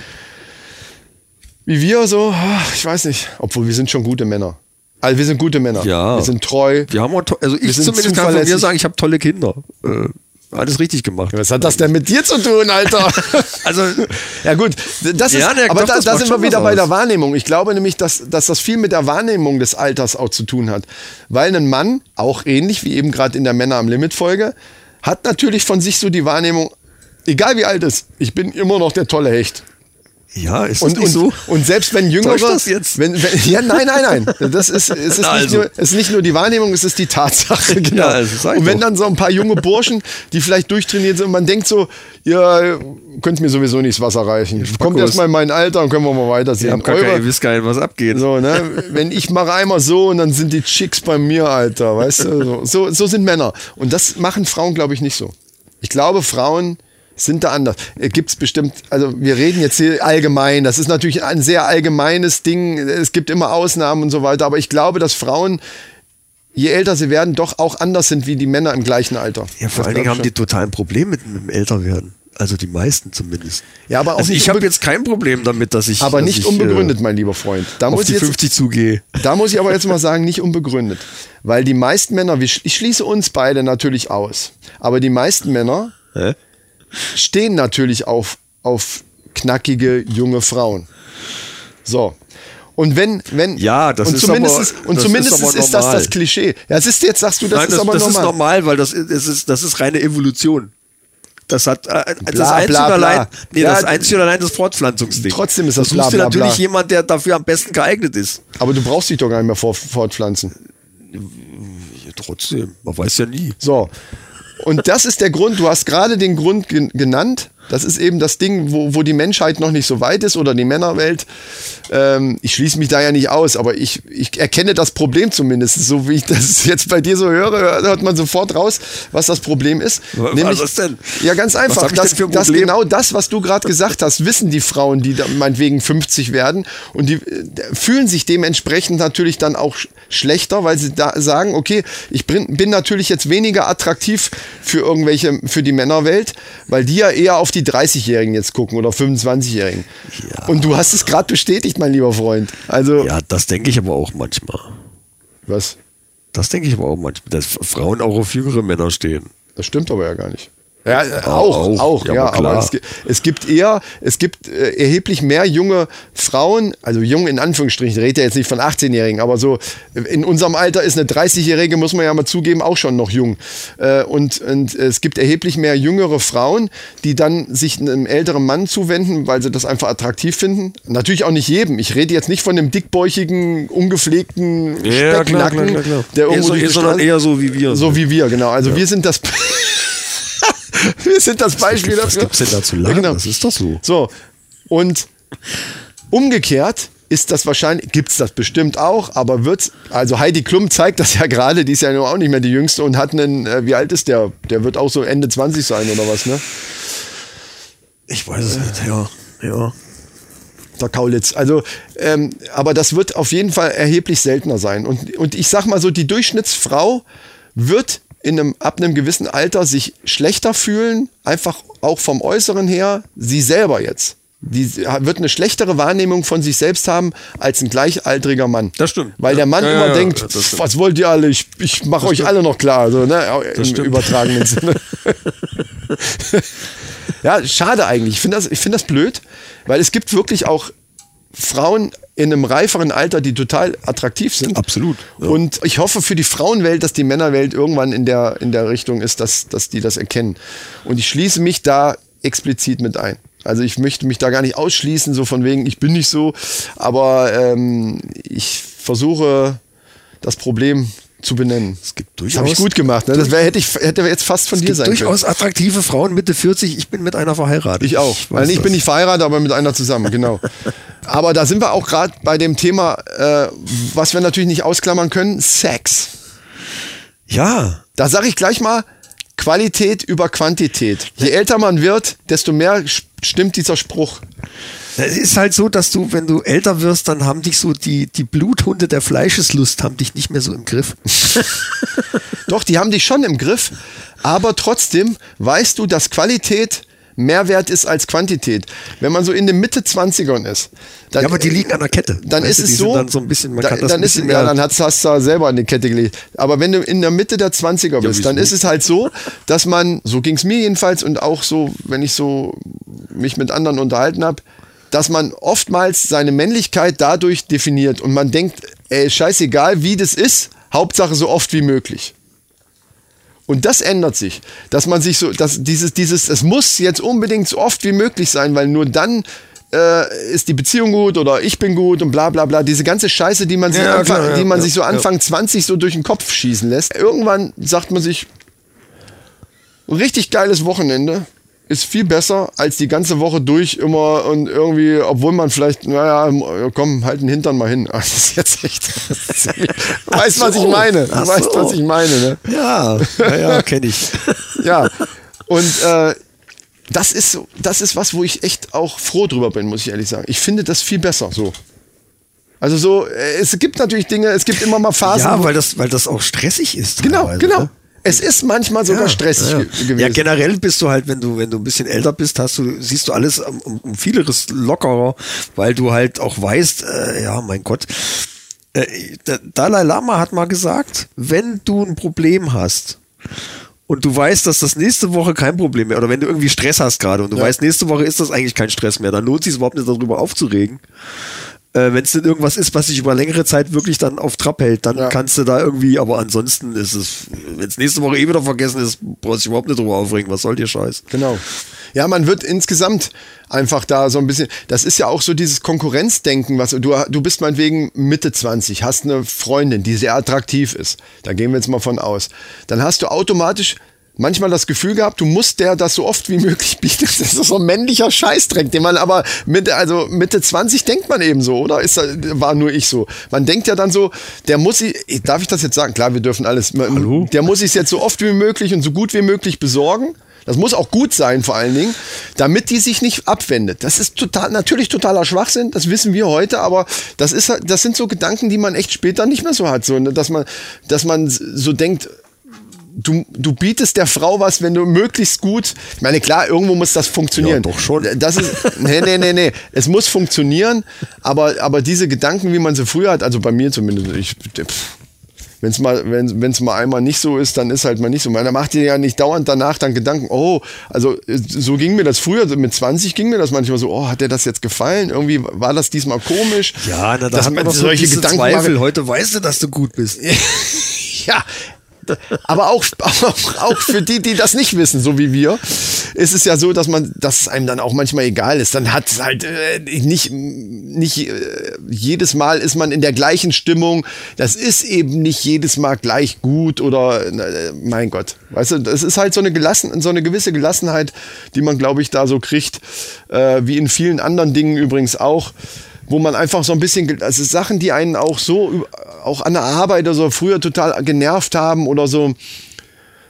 wie wir so, ich weiß nicht, obwohl wir sind schon gute Männer. Also wir sind gute Männer. Ja. Wir sind treu. Wir haben auch also ich zumindest kann von mir sagen, ich habe tolle Kinder. Äh, alles richtig gemacht. Was hat das denn mit dir zu tun, Alter? Also Ja gut, das ist, Ja, aber doch, da, das da sind wir wieder bei der. Wahrnehmung. Ich glaube nämlich, dass, dass das viel mit der Wahrnehmung des Alters auch zu tun hat. Weil ein Mann, auch ähnlich wie eben gerade in der Männer am Limit Folge, hat natürlich von sich so die Wahrnehmung, egal wie alt ist, ich bin immer noch der tolle Hecht. Ja, ist das Und, nicht und, so? und selbst wenn Jüngere. Das jetzt? Wenn, wenn, ja, nein, nein, nein. Das ist, es, ist nicht Also. nur, es ist nicht nur die Wahrnehmung, es ist die Tatsache. Genau. Ja, ich und wenn dann so ein paar junge Burschen, die vielleicht durchtrainiert sind und man denkt so, ja, könnt mir sowieso nichts Wasser reichen. Kommt Markus. erst mal in mein Alter und können wir mal weitersehen. gar Eure- keine, ihr wisst gar nicht, was abgeht. so, ne? Wenn ich mache einmal so und dann sind die Chicks bei mir, Alter, weißt du? So, so, so sind Männer. Und das machen Frauen, glaube ich, nicht so. Ich glaube, Frauen sind da anders. Gibt es bestimmt, also wir reden jetzt hier allgemein, das ist natürlich ein sehr allgemeines Ding, es gibt immer Ausnahmen und so weiter, aber ich glaube, dass Frauen, je älter sie werden, doch auch anders sind wie die Männer im gleichen Alter. Ja, vor Das allen Dingen haben ich die total ein Problem mit, mit dem Älterwerden. Also die meisten zumindest. Ja, aber auch also ich habe jetzt kein Problem damit, dass ich. schon. aber dass nicht ich, unbegründet, äh, mein lieber Freund. Da auf muss die ich jetzt, 50 zugehe. Da muss ich aber jetzt mal sagen, nicht unbegründet. Weil die meisten Männer, ich schließe uns beide natürlich aus, aber die meisten Männer Hä? Stehen natürlich auf, auf knackige junge Frauen. So. Und wenn, wenn, Ja, das und ist zumindest aber- ist, und das zumindest ist ist, das das Klischee. Ja, es ist jetzt, sagst du, das Nein, ist das, aber das normal. ist normal, weil das ist, das ist, das reine Evolution. Das hat äh, das einzig bla, und bla. allein, nee, Ja, das einzig und allein das Fortpflanzungsding. Trotzdem ist das da bla, bla, natürlich bla. jemand, der dafür am besten geeignet ist. Aber du brauchst dich doch gar nicht mehr fortpflanzen. Ja, trotzdem, man weiß ja nie. So. Und das ist der Grund, du hast gerade den Grund gen genannt. Das ist eben das Ding, wo, wo die Menschheit noch nicht so weit ist oder die Männerwelt. Ähm, ich schließe mich da ja nicht aus, aber ich, ich erkenne das Problem zumindest. So wie ich das jetzt bei dir so höre, hört man sofort raus, was das Problem ist. Was ist denn? Ja, ganz Was einfach. Das, ein das genau das, was du gerade gesagt hast, wissen die Frauen, die meinetwegen 50 werden und die äh, fühlen sich dementsprechend natürlich dann auch sch- schlechter, weil sie da sagen, okay, ich bin, bin natürlich jetzt weniger attraktiv für irgendwelche, für die Männerwelt, weil die ja eher auf die 30-Jährigen jetzt gucken oder 25-Jährigen. Und du hast es gerade bestätigt, mein lieber Freund. Also, Ja, das denke ich aber auch manchmal. was? Das denke ich aber auch manchmal, dass Frauen auch auf jüngere Männer stehen. Das stimmt aber ja gar nicht. Ja, auch, auch. auch, Ja, ja, aber aber, klar. es, es gibt eher, es gibt äh, erheblich mehr junge Frauen, also jung in Anführungsstrichen, ich rede ja jetzt nicht von 18-Jährigen, aber so in unserem Alter ist eine 30-Jährige, muss man ja mal zugeben, auch schon noch jung. Äh, und, und es gibt erheblich mehr jüngere Frauen, die dann sich einem älteren Mann zuwenden, weil sie das einfach attraktiv finden. Natürlich auch nicht jedem. Ich rede jetzt nicht von dem dickbäuchigen, ungepflegten Specknacken, der eher irgendwo so, durch die eher, sondern Straße- eher so wie wir. so wie wir, genau. Also wir sind das. wir sind das Beispiel Was dafür. gibt's denn da zu lachen? Genau. Das ist doch so. So. Und umgekehrt ist das wahrscheinlich, gibt es das bestimmt auch, aber wird, also Heidi Klum zeigt das ja gerade, die ist ja auch nicht mehr die Jüngste und hat einen, äh, wie alt ist der? Der wird auch so Ende 20 sein oder was, ne? Ich weiß es nicht, ja. Ja. der Kaulitz. Also, ähm, aber das wird auf jeden Fall erheblich seltener sein. Und, und ich sag mal so, die Durchschnittsfrau wird in einem, ab einem gewissen Alter sich schlechter fühlen, einfach auch vom Äußeren her, sie selber jetzt. Die wird eine schlechtere Wahrnehmung von sich selbst haben als ein gleichaltriger Mann. Das stimmt. Weil Ja. der Mann Ja, immer ja, denkt, stimmt. was wollt ihr alle? Ich, ich mache euch alle noch klar. So, ne? Im stimmt. übertragenen Sinne. Ja, schade eigentlich. Ich finde das, ich finde das blöd, weil es gibt wirklich auch Frauen in einem reiferen Alter, die total attraktiv sind. Absolut, ja. Und ich hoffe für die Frauenwelt, dass die Männerwelt irgendwann in der, in der Richtung ist, dass, dass die das erkennen. Und ich schließe mich da explizit mit ein. Also ich möchte mich da gar nicht ausschließen, so von wegen, ich bin nicht so. Aber ähm, ich versuche das Problem zu benennen. Es gibt Das habe ich durchaus, gut gemacht. Ne? Das wär, hätte, ich, hätte jetzt fast von es dir gibt sein durchaus attraktive Frauen Mitte 40. Ich bin mit einer verheiratet. können. Ich auch. weiß Weil ich bin nicht verheiratet, aber mit einer zusammen, genau. aber da sind wir auch gerade bei dem Thema, äh, was wir natürlich nicht ausklammern können, Sex. Ja, Da sage ich gleich mal Qualität über Quantität. Je älter man wird, desto mehr stimmt dieser Spruch. Es ist halt so, dass du, wenn du älter wirst, dann haben dich so die, die Bluthunde der Fleischeslust haben dich nicht mehr so im Griff. Doch, die haben dich schon im Griff, aber trotzdem weißt du, dass Qualität mehr wert ist als Quantität. Wenn man so in den Mitte 20ern ist, dann, ja, aber die liegen an der Kette. dann Weißt ist es so, dann so ein bisschen, man da- kann das dann ist, ja, dann hast, hast du selber an die Kette gelegt. Aber wenn du in der Mitte der 20er bist, dann wieso? ist es halt so, dass man, so ging es mir jedenfalls und auch so, wenn ich so mich mit anderen unterhalten habe, dass man oftmals seine Männlichkeit dadurch definiert und man denkt, ey, scheißegal wie das ist, Hauptsache so oft wie möglich. Und das ändert sich, dass man sich so, dass dieses, dieses, es muss jetzt unbedingt so oft wie möglich sein, weil nur dann äh, ist die Beziehung gut oder ich bin gut und bla bla bla. Diese ganze Scheiße, die man, sich, Ja, Anfang, klar, ja, die man sich so. Anfang 20 so durch den Kopf schießen lässt. Irgendwann sagt man sich, richtig geiles Wochenende ist viel besser als die ganze Woche durch immer und irgendwie, obwohl man vielleicht, naja, komm, halt den Hintern mal hin. Das ist jetzt echt. Ist, weißt, was ich meine. Ach weißt, so. was ich meine, ne? Ja, ja, kenne ich. Ja. Und äh, das ist so, das ist was, wo ich echt auch froh drüber bin, muss ich ehrlich sagen. Ich finde das viel besser so. Also so, äh, es gibt natürlich Dinge, es gibt immer mal Phasen. Ja, weil das, weil das auch stressig ist. genau, genau. ne? Es ist manchmal sogar Ja, stressig ja, ge- ja. gewesen. Ja, generell bist du halt, wenn du, wenn du ein bisschen älter bist, hast du, siehst du alles um, um, vieles lockerer, weil du halt auch weißt, äh, ja, mein Gott. Äh, der Dalai Lama hat mal gesagt, wenn du ein Problem hast und du weißt, dass das nächste Woche kein Problem mehr, oder wenn du irgendwie Stress hast gerade und du weißt, nächste Woche ist das eigentlich kein Stress mehr, dann lohnt es sich überhaupt nicht darüber aufzuregen. Äh, wenn es denn irgendwas ist, was sich über längere Zeit wirklich dann auf Trab hält, dann Ja. kannst du da irgendwie, aber ansonsten ist es, wenn es nächste Woche eh wieder vergessen ist, brauchst du dich überhaupt nicht drüber aufregen. Was soll dir Scheiß? Genau. Ja, man wird insgesamt einfach da so ein bisschen, das ist ja auch so dieses Konkurrenzdenken, was du, du bist meinetwegen Mitte 20, hast eine Freundin, die sehr attraktiv ist. Da gehen wir jetzt mal von aus. Dann hast du automatisch manchmal das Gefühl gehabt, du musst der das so oft wie möglich bieten. Das ist so ein männlicher Scheißdreck, den man aber Mitte, also Mitte 20 denkt man eben so, oder? Ist, war nur ich so. Man denkt ja dann so, der muss sie, darf ich das jetzt sagen? Klar, wir dürfen alles. Hallo? Der muss sich jetzt so oft wie möglich und so gut wie möglich besorgen. Das muss auch gut sein, vor allen Dingen, damit die sich nicht abwendet. Das ist total, natürlich totaler Schwachsinn, das wissen wir heute, aber das ist, das sind so Gedanken, die man echt später nicht mehr so hat, so, dass man, dass man so denkt, du, du bietest der Frau was, wenn du möglichst gut, ich meine, klar, irgendwo muss das funktionieren. Ja, doch schon. Das ist, nee, nee, nee, nee, es muss funktionieren, aber, aber diese Gedanken, wie man sie früher hat, also bei mir zumindest, ich, pff, wenn es mal, wenn es mal einmal nicht so ist, dann ist halt mal nicht so. Man macht dir ja nicht dauernd danach dann Gedanken, oh, also so ging mir das früher, mit 20 ging mir das manchmal so, oh, hat dir das jetzt gefallen? Irgendwie war das diesmal komisch. Ja, na, da Dass hat man doch solche so Gedanken Zweifel. Heute weißt du, dass du gut bist. Ja. Aber auch, auch, für die, die das nicht wissen, so wie wir, ist es ja so, dass man, dass es einem dann auch manchmal egal ist. Dann hat es halt äh, nicht, nicht äh, jedes Mal ist man in der gleichen Stimmung. Das ist eben nicht jedes Mal gleich gut oder äh, mein Gott. Weißt du, das ist halt so eine gelassen, so eine gewisse Gelassenheit, die man, glaube ich, da so kriegt, äh, wie in vielen anderen Dingen übrigens auch wo man einfach so ein bisschen, also Sachen, die einen auch so, auch an der Arbeit oder so früher total genervt haben oder so,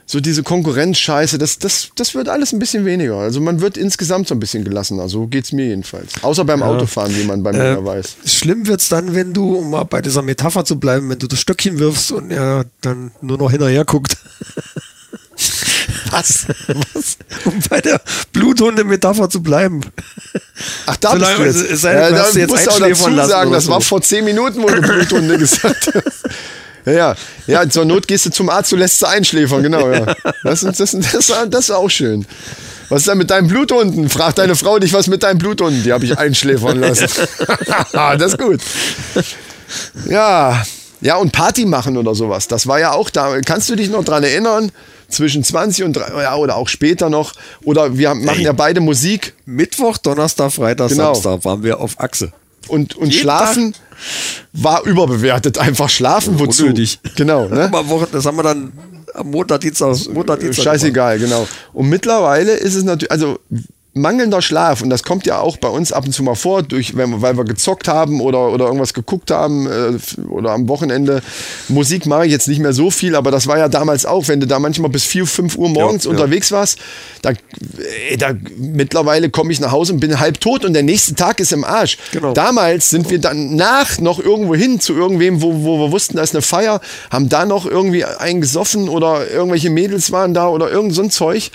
so diese Konkurrenzscheiße, das, das, das wird alles ein bisschen weniger. Also man wird insgesamt so ein bisschen gelassener, so geht's mir jedenfalls. Außer beim Autofahren, wie man bei mir ja weiß. Äh, Schlimm wird's dann, wenn du, um mal bei dieser Metapher zu bleiben, wenn du das Stöckchen wirfst und er dann nur noch hinterher guckt. Was? Was? Um bei der Bluthunde-Metapher zu bleiben. Ach, da Solange- bist du jetzt. es sei denn, du hast sie jetzt musst du auch dazu sagen, das so. war vor zehn Minuten, wo du Bluthunde gesagt hast. Ja, ja, ja, zur Not gehst du zum Arzt, du lässt sie einschläfern, genau, ja. Das, ist- das, das, das ist auch schön. Was ist denn mit deinen Bluthunden? Fragt deine Frau dich, was mit deinen Bluthunden? Die habe ich einschläfern lassen. das ist gut. Ja, ja, und Party machen oder sowas. Das war ja auch da. Kannst du dich noch dran erinnern? Zwischen 20 und 3, ja, oder auch später noch. Oder wir machen ja beide Musik Mittwoch, Donnerstag, Freitag, Genau. Samstag waren wir auf Achse. und, und Jeden Schlafen war überbewertet. Einfach schlafen, wozu? Unnötig. Genau, ne? Das haben wir dann am Montag, Dienstag, Montag, Dienstag. Scheißegal, genau. Und mittlerweile ist es natürlich, also mangelnder Schlaf, und das kommt ja auch bei uns ab und zu mal vor, durch, weil wir gezockt haben oder, oder irgendwas geguckt haben äh, oder am Wochenende. Musik mache ich jetzt nicht mehr so viel, aber das war ja damals auch, wenn du da manchmal bis 4, 5 Uhr morgens Ja, ja. unterwegs warst, da, äh, da mittlerweile komme ich nach Hause und bin halb tot und der nächste Tag ist im Arsch. Genau. Damals sind wir dann nach noch irgendwo hin zu irgendwem, wo, wo wir wussten, da ist eine Feier, haben da noch irgendwie einen gesoffen oder irgendwelche Mädels waren da oder irgend so ein Zeug.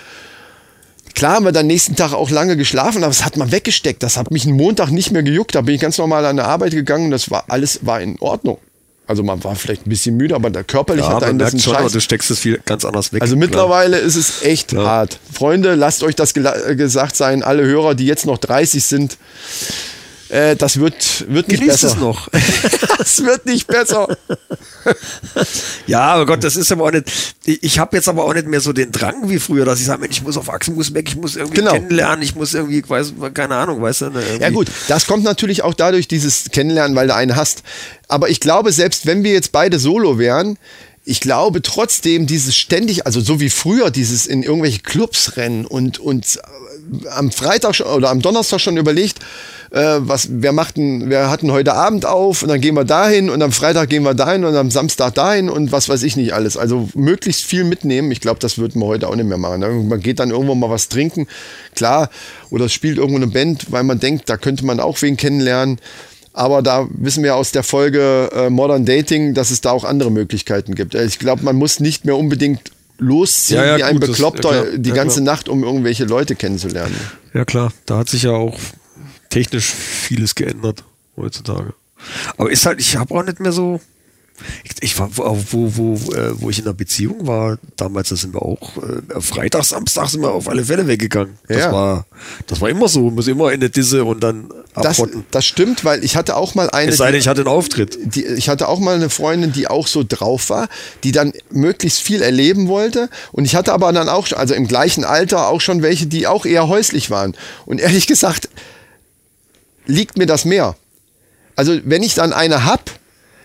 Klar haben wir dann nächsten Tag auch lange geschlafen, aber das hat man weggesteckt. Das hat mich einen Montag nicht mehr gejuckt. Da bin ich ganz normal an der Arbeit gegangen. Das war alles war in Ordnung. Also man war vielleicht ein bisschen müde, aber der körperlich Ja, hat einen das schon, aber Scheiß. du steckst es viel ganz anders weg. Also Klar. mittlerweile ist es echt hart. Freunde, lasst euch das äh, gesagt sein, alle Hörer, die jetzt noch 30 sind. Äh, das wird, wird nicht Genießt besser. es noch. das wird nicht besser. Ja, aber Gott, das ist aber auch nicht. Ich, habe jetzt aber auch nicht mehr so den Drang wie früher, dass ich sage, ich muss auf Achsen, muss weg, ich muss irgendwie Genau. kennenlernen, ich muss irgendwie, ich weiß, keine Ahnung, weißt du? ne, irgendwie- Ja gut, das kommt natürlich auch dadurch, dieses Kennenlernen, weil du einen hast. Aber ich glaube, selbst wenn wir jetzt beide solo wären, ich glaube trotzdem dieses ständig, also so wie früher, dieses in irgendwelche Clubs rennen und, und äh, am Freitag schon, oder am Donnerstag schon überlegt, äh, was, wer macht denn, wer hat denn heute Abend auf und dann gehen wir dahin und am Freitag gehen wir dahin und am Samstag dahin und was weiß ich nicht alles. Also möglichst viel mitnehmen. Ich glaube, das würden wir heute auch nicht mehr machen. ne? Man geht dann irgendwo mal was trinken, klar, oder spielt irgendwo eine Band, weil man denkt, da könnte man auch wen kennenlernen. Aber da wissen wir aus der Folge äh, Modern Dating, dass es da auch andere Möglichkeiten gibt. Äh, Ich glaube, man muss nicht mehr unbedingt losziehen Ja, ja, wie ein gut, das- Bekloppter ja, klar. die ganze klar. Nacht, um irgendwelche Leute kennenzulernen. Ja klar, da hat sich ja auch technisch vieles geändert heutzutage. Aber ist halt, ich habe auch nicht mehr so. Ich, ich war, wo, wo, wo, äh, wo ich in einer Beziehung war, damals, da sind wir auch, äh, Freitag, Samstag sind wir auf alle Fälle weggegangen. Das Ja. war, das war immer so, muss immer in der Disse und dann Das, abrotten. das stimmt, weil ich hatte auch mal eine. Es sei denn, ich hatte einen Auftritt. die, ich hatte auch mal eine Freundin, die auch so drauf war, die dann möglichst viel erleben wollte. Und ich hatte aber dann auch, also im gleichen Alter, auch schon welche, die auch eher häuslich waren. Und ehrlich gesagt, liegt mir das mehr. Also wenn ich dann eine hab,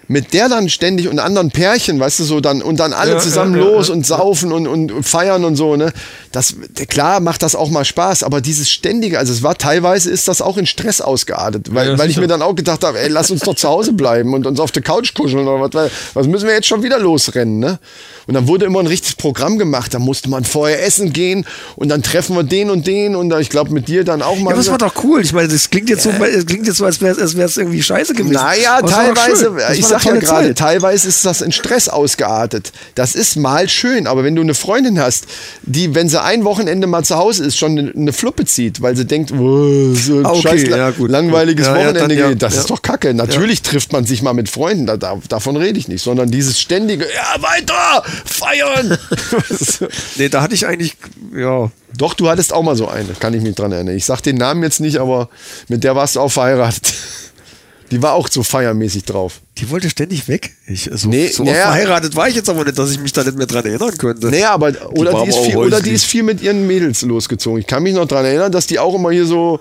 mit der dann ständig und anderen Pärchen, weißt du, so dann und dann alle Ja, zusammen ja, los ja. und saufen und, und feiern und so, ne? Das, klar macht das auch mal Spaß, aber dieses ständige, also es war teilweise ist das auch in Stress ausgeartet, weil, weil ich mir dann auch gedacht habe, ey, lass uns doch zu Hause bleiben und uns auf der Couch kuscheln oder was, weil, was müssen wir jetzt schon wieder losrennen, ne? Und dann wurde immer ein richtiges Programm gemacht, da musste man vorher essen gehen und dann treffen wir den und den und ich glaube mit dir dann auch mal. Ja, das war doch cool. Ich meine, das klingt jetzt so, es klingt jetzt so, als wäre es irgendwie scheiße gewesen. Naja, teilweise. Das ich war sag ja gerade, teilweise ist das in Stress ausgeartet. Das ist mal schön, aber wenn du eine Freundin hast, die, wenn sie ein Wochenende mal zu Hause ist, schon eine, Fluppe zieht, weil sie denkt, oh, so ein Ah, okay, scheiß ja, gut. langweiliges Ja, ja, Wochenende dann, geht, das ist doch kacke. Natürlich trifft man sich mal mit Freunden, da, da, davon rede ich nicht, sondern dieses ständige, ja, weiter, feiern. Nee, da hatte ich eigentlich, ja, doch, du hattest auch mal so eine, kann ich mich dran erinnern. Ich sag den Namen jetzt nicht, aber mit der warst du auch verheiratet. Die war auch so feiermäßig drauf. die wollte ständig weg. Ich, so, Nee, so naja. verheiratet war ich jetzt aber nicht, dass ich mich da nicht mehr dran erinnern könnte. Nee, aber oder war die, ist viel, oder die ist viel mit ihren Mädels losgezogen. Ich kann mich noch dran erinnern, dass die auch immer hier so.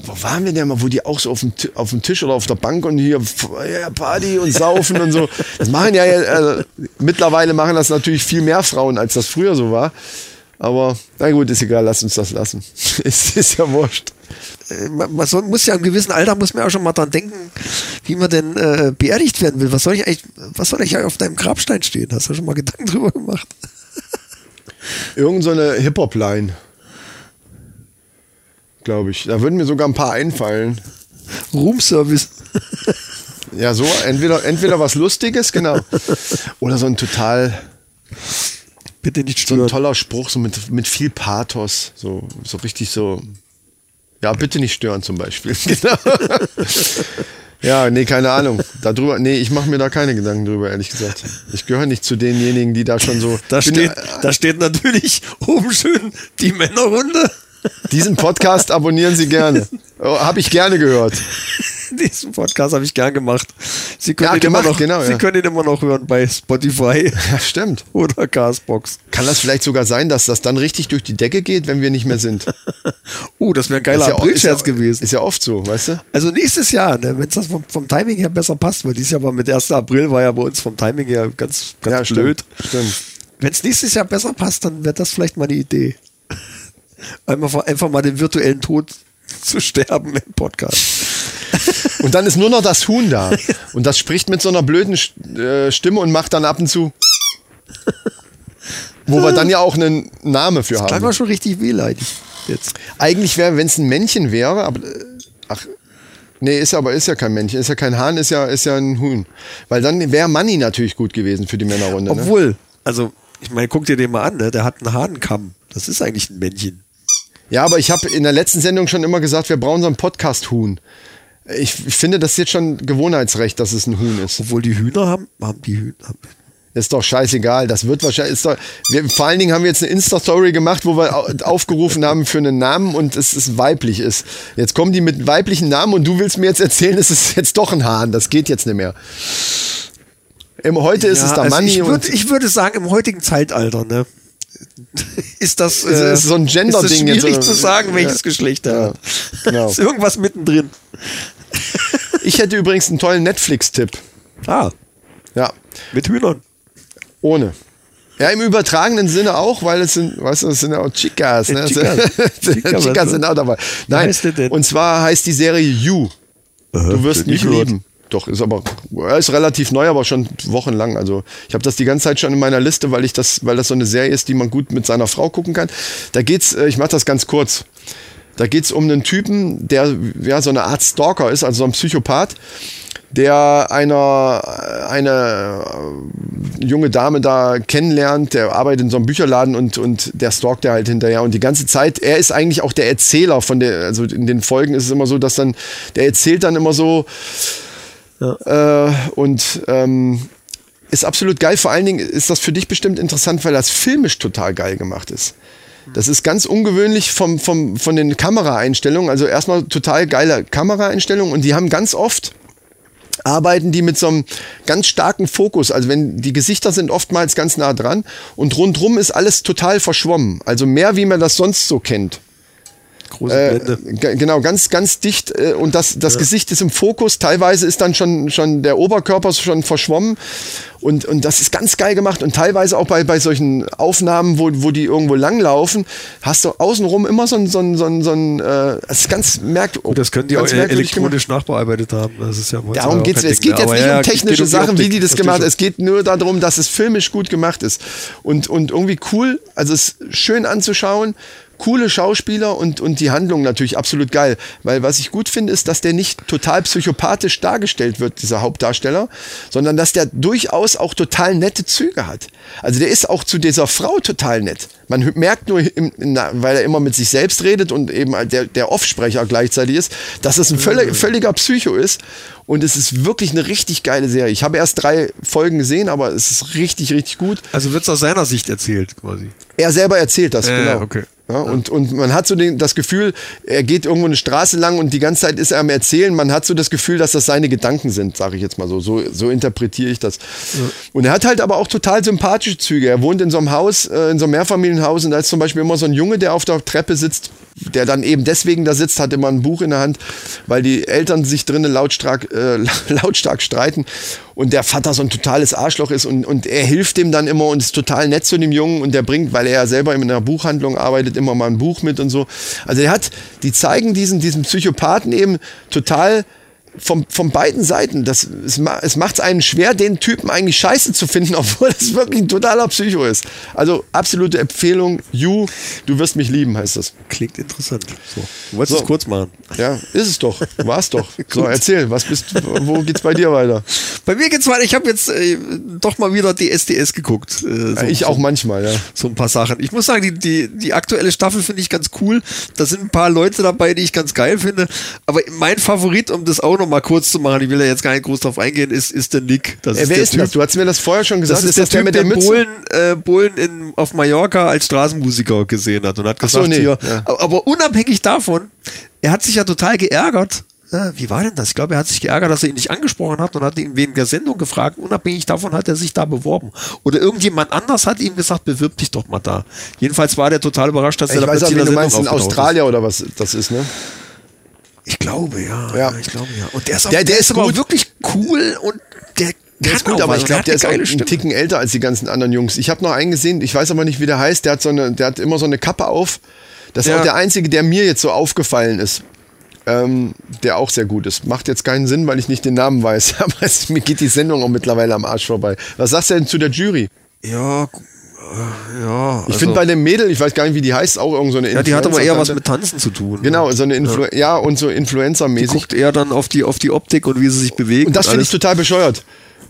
Wo waren wir denn mal, wo die auch so auf dem, auf dem Tisch oder auf der Bank und hier ja, Party und saufen und so. Das machen ja, äh, mittlerweile machen das natürlich viel mehr Frauen, als das früher so war. Aber na gut, ist egal, lass uns das lassen. es ist ja wurscht. Äh, man, soll, muss ja im gewissen Alter muss man auch schon mal dran denken, wie man denn äh, beerdigt werden will. Was soll ich eigentlich, was soll ich eigentlich auf deinem Grabstein stehen? Hast du schon mal Gedanken drüber gemacht? Irgend so eine Hip-Hop-Line. Glaube ich. Da würden mir sogar ein paar einfallen. Roomservice. Ja, so, entweder, entweder was Lustiges, genau. Oder so ein total, Bitte nicht so ein stören. toller Spruch, so mit, mit viel Pathos. So, so richtig so. Ja, bitte nicht stören zum Beispiel. Genau. ja, nee, keine Ahnung. Darüber, nee, ich mache mir da keine Gedanken drüber, ehrlich gesagt. Ich gehöre nicht zu denjenigen, die da schon so. Da bin- steht, da steht natürlich oben schön die Männerrunde. Diesen Podcast abonnieren Sie gerne. Oh, Habe ich gerne gehört. Diesen Podcast habe ich gern gemacht. Sie können, Ja, ihn, gemacht, immer noch, genau, Sie ja. können ihn immer noch hören bei Spotify Ja, stimmt. oder Castbox. Kann das vielleicht sogar sein, dass das dann richtig durch die Decke geht, wenn wir nicht mehr sind? Oh, das wäre ein geiler Aprilscherz ist ja, gewesen. Ist ja oft so, weißt du? Also nächstes Jahr, ne, wenn es das vom, vom Timing her besser passt, weil dieses Jahr war mit 1. April war ja bei uns vom Timing her ganz, ganz ja, blöd. Stimmt. stimmt. Wenn es nächstes Jahr besser passt, dann wäre das vielleicht mal eine Idee. Einfach, einfach mal den virtuellen Tod zu sterben im Podcast. Und dann ist nur noch das Huhn da. Und das spricht mit so einer blöden äh, Stimme und macht dann ab und zu. Wo wir dann ja auch einen Namen für Klang haben. mal schon richtig wehleidig jetzt. Eigentlich wäre, wenn es ein Männchen wäre, aber äh, ach, nee, ist aber ist ja kein Männchen, ist ja kein Hahn, ist ja ist ja ein Huhn, weil dann wäre Manni natürlich gut gewesen für die Männerrunde. Ne? Obwohl, also, ich meine, guck dir den mal an, ne? der hat einen Hahnenkamm. Das ist eigentlich ein Männchen. Ja, aber ich habe in der letzten Sendung schon immer gesagt, wir brauchen so einen Podcast-Huhn. Ich, finde das jetzt schon Gewohnheitsrecht, dass es ein Huhn ist. Obwohl die Hühner haben, haben die Hühner. Ist doch scheißegal. Das wird wahrscheinlich. Ist doch, wir, vor allen Dingen haben wir jetzt eine Insta-Story gemacht, wo wir au- aufgerufen haben für einen Namen und es ist weiblich ist. Jetzt kommen die mit weiblichen Namen und du willst mir jetzt erzählen, es ist jetzt doch ein Hahn. Das geht jetzt nicht mehr. Im, heute ist es der also Manni ich, würd, ich würde sagen, im heutigen Zeitalter, ne? Ist das, Es ist so ein Gender-Ding ist jetzt, schwierig zu sagen, welches Ja. Geschlecht er hat. genau. Ist irgendwas mittendrin. ich hätte übrigens einen tollen Netflix-Tipp. Ah, Ja, mit Hühnern. ohne. Ja, im übertragenen Sinne auch, weil es sind, weißt du, es sind ja auch Chicas. Ne? Chicas. Chicas, Chicas, sind auch dabei. Nein, und zwar heißt die Serie You. Du wirst mich lieben. Doch, ist aber er ist relativ neu, aber schon wochenlang. Also ich habe das die ganze Zeit schon in meiner Liste, weil ich das, weil das so eine Serie ist, die man gut mit seiner Frau gucken kann. Da geht's, äh, ich mache das ganz kurz. Da geht's um einen Typen, der ja so eine Art Stalker ist, also so ein Psychopath, der einer eine äh, junge Dame da kennenlernt, der arbeitet in so einem Bücherladen und, und der stalkt er halt hinterher und die ganze Zeit, er ist eigentlich auch der Erzähler von der, also in den Folgen ist es immer so, dass dann, der erzählt dann immer so äh, und ähm, ist absolut geil. Vor allen Dingen ist das für dich bestimmt interessant, weil das filmisch total geil gemacht ist. Das ist ganz ungewöhnlich vom, vom, von den Kameraeinstellungen. Also erstmal total geile Kameraeinstellungen und die haben ganz oft arbeiten die mit so einem ganz starken Fokus. Also wenn die Gesichter sind oftmals ganz nah dran und rundrum ist alles total verschwommen. Also mehr wie man das sonst so kennt. Große Äh, Blende. ge- genau, ganz, ganz dicht äh, und das, das Gesicht ist im Fokus. Teilweise ist dann schon, schon der Oberkörper schon verschwommen und, und das ist ganz geil gemacht und teilweise auch bei, bei solchen Aufnahmen, wo, wo die irgendwo langlaufen, hast du außenrum immer so ein, so ein, so ein, so ein äh, das ist ganz merkwürdig. Und das können die auch elektronisch nachbearbeitet haben. Das ist ja Darum geht's. Es geht jetzt nicht um technische Sachen, wie die das gemacht haben. Es geht nur darum, dass es filmisch gut gemacht ist. Und, und irgendwie cool, also es ist schön anzuschauen. Coole Schauspieler und, und die Handlung natürlich absolut geil. Weil was ich gut finde, ist, dass der nicht total psychopathisch dargestellt wird, dieser Hauptdarsteller, sondern dass der durchaus auch total nette Züge hat. Also der ist auch zu dieser Frau total nett. Man merkt nur, weil er immer mit sich selbst redet und eben der, der Offsprecher gleichzeitig ist, dass es ein völlig, völliger Psycho ist. Und es ist wirklich eine richtig geile Serie. Ich habe erst drei Folgen gesehen, aber es ist richtig, richtig gut. Also wird es aus seiner Sicht erzählt, quasi. Er selber erzählt das, Äh, genau. okay. Ja, und, und man hat so den, das Gefühl, er geht irgendwo eine Straße lang und die ganze Zeit ist er am Erzählen. Man hat so das Gefühl, dass das seine Gedanken sind, sage ich jetzt mal so. So, so interpretiere ich das. Und er hat halt aber auch total sympathische Züge. Er wohnt in so einem Haus, äh, in so einem Mehrfamilienhaus und da ist zum Beispiel immer so ein Junge, der auf der Treppe sitzt, der dann eben deswegen da sitzt, hat immer ein Buch in der Hand, weil die Eltern sich drinnen lautstark, äh, lautstark streiten und der Vater so ein totales Arschloch ist und, und er hilft dem dann immer und ist total nett zu dem Jungen und der bringt, weil er ja selber in einer Buchhandlung arbeitet, immer mal ein Buch mit und so. Also er hat, die zeigen diesen, diesen Psychopathen eben total von, von beiden Seiten. Das, es es macht es einen schwer, den Typen eigentlich scheiße zu finden, obwohl das wirklich ein totaler Psycho ist. Also absolute Empfehlung. You, du wirst mich lieben, heißt das. Klingt interessant. So. Du wolltest So. es kurz machen. Ja, ist es doch. War's doch. So, erzähl, was bist, wo geht's bei dir weiter? Bei mir geht's weiter. Ich habe jetzt äh, doch mal wieder DSDS geguckt. Äh, so, ich auch manchmal, ja. so ein paar Sachen. Ich muss sagen, die, die, die aktuelle Staffel finde ich ganz cool. Da sind ein paar Leute dabei, die ich ganz geil finde. Aber mein Favorit, um das auch nochmal mal kurz zu machen, ich will ja jetzt gar nicht groß drauf eingehen, ist, ist der Nick. Das Äh, ist wer ist denn das? Du hast mir das vorher schon gesagt. Das ist, das der, der Typ, mit der Mütze? Bohlen, äh, Bohlen in, auf Mallorca als Straßenmusiker gesehen hat und hat Ach so, gesagt, nee, hier, ja. aber unabhängig davon, er hat sich ja total geärgert. Wie war denn das? Ich glaube, er hat sich geärgert, dass er ihn nicht angesprochen hat und hat ihn wegen der Sendung gefragt. Unabhängig davon hat er sich da beworben. Oder irgendjemand anders hat ihm gesagt, bewirb dich doch mal da. Jedenfalls war der total überrascht, dass Ich er da weiß auch, plötzlich wie in du der meinst, in Australier oder was das ist, ne? Ist. Ich glaube, ja. Ja. Ich glaube, ja. Und der ist, auch, Der- der ist aber gut. wirklich cool und der, Der ist gut, aber ich glaube, der ist auch einen Stimme. Ticken älter als die ganzen anderen Jungs. Ich habe noch einen gesehen, ich weiß aber nicht, wie der heißt. Der hat so eine, der hat immer so eine Kappe auf. Das ist Ja. auch der einzige, der mir jetzt so aufgefallen ist. Ähm, der auch sehr gut ist. Macht jetzt keinen Sinn, weil ich nicht den Namen weiß. Aber es, mir geht die Sendung auch mittlerweile am Arsch vorbei. Was sagst du denn zu der Jury? Ja, ja. Ich finde bei dem Mädel, ich weiß gar nicht, wie die heißt, auch irgend so eine Ja, die hat aber eher was mit Tanzen zu tun. Genau, so eine Influ ja. und so Die Influencer-mäßig. guckt eher dann auf die, auf die Optik und wie sie sich bewegen. Und das finde ich total bescheuert.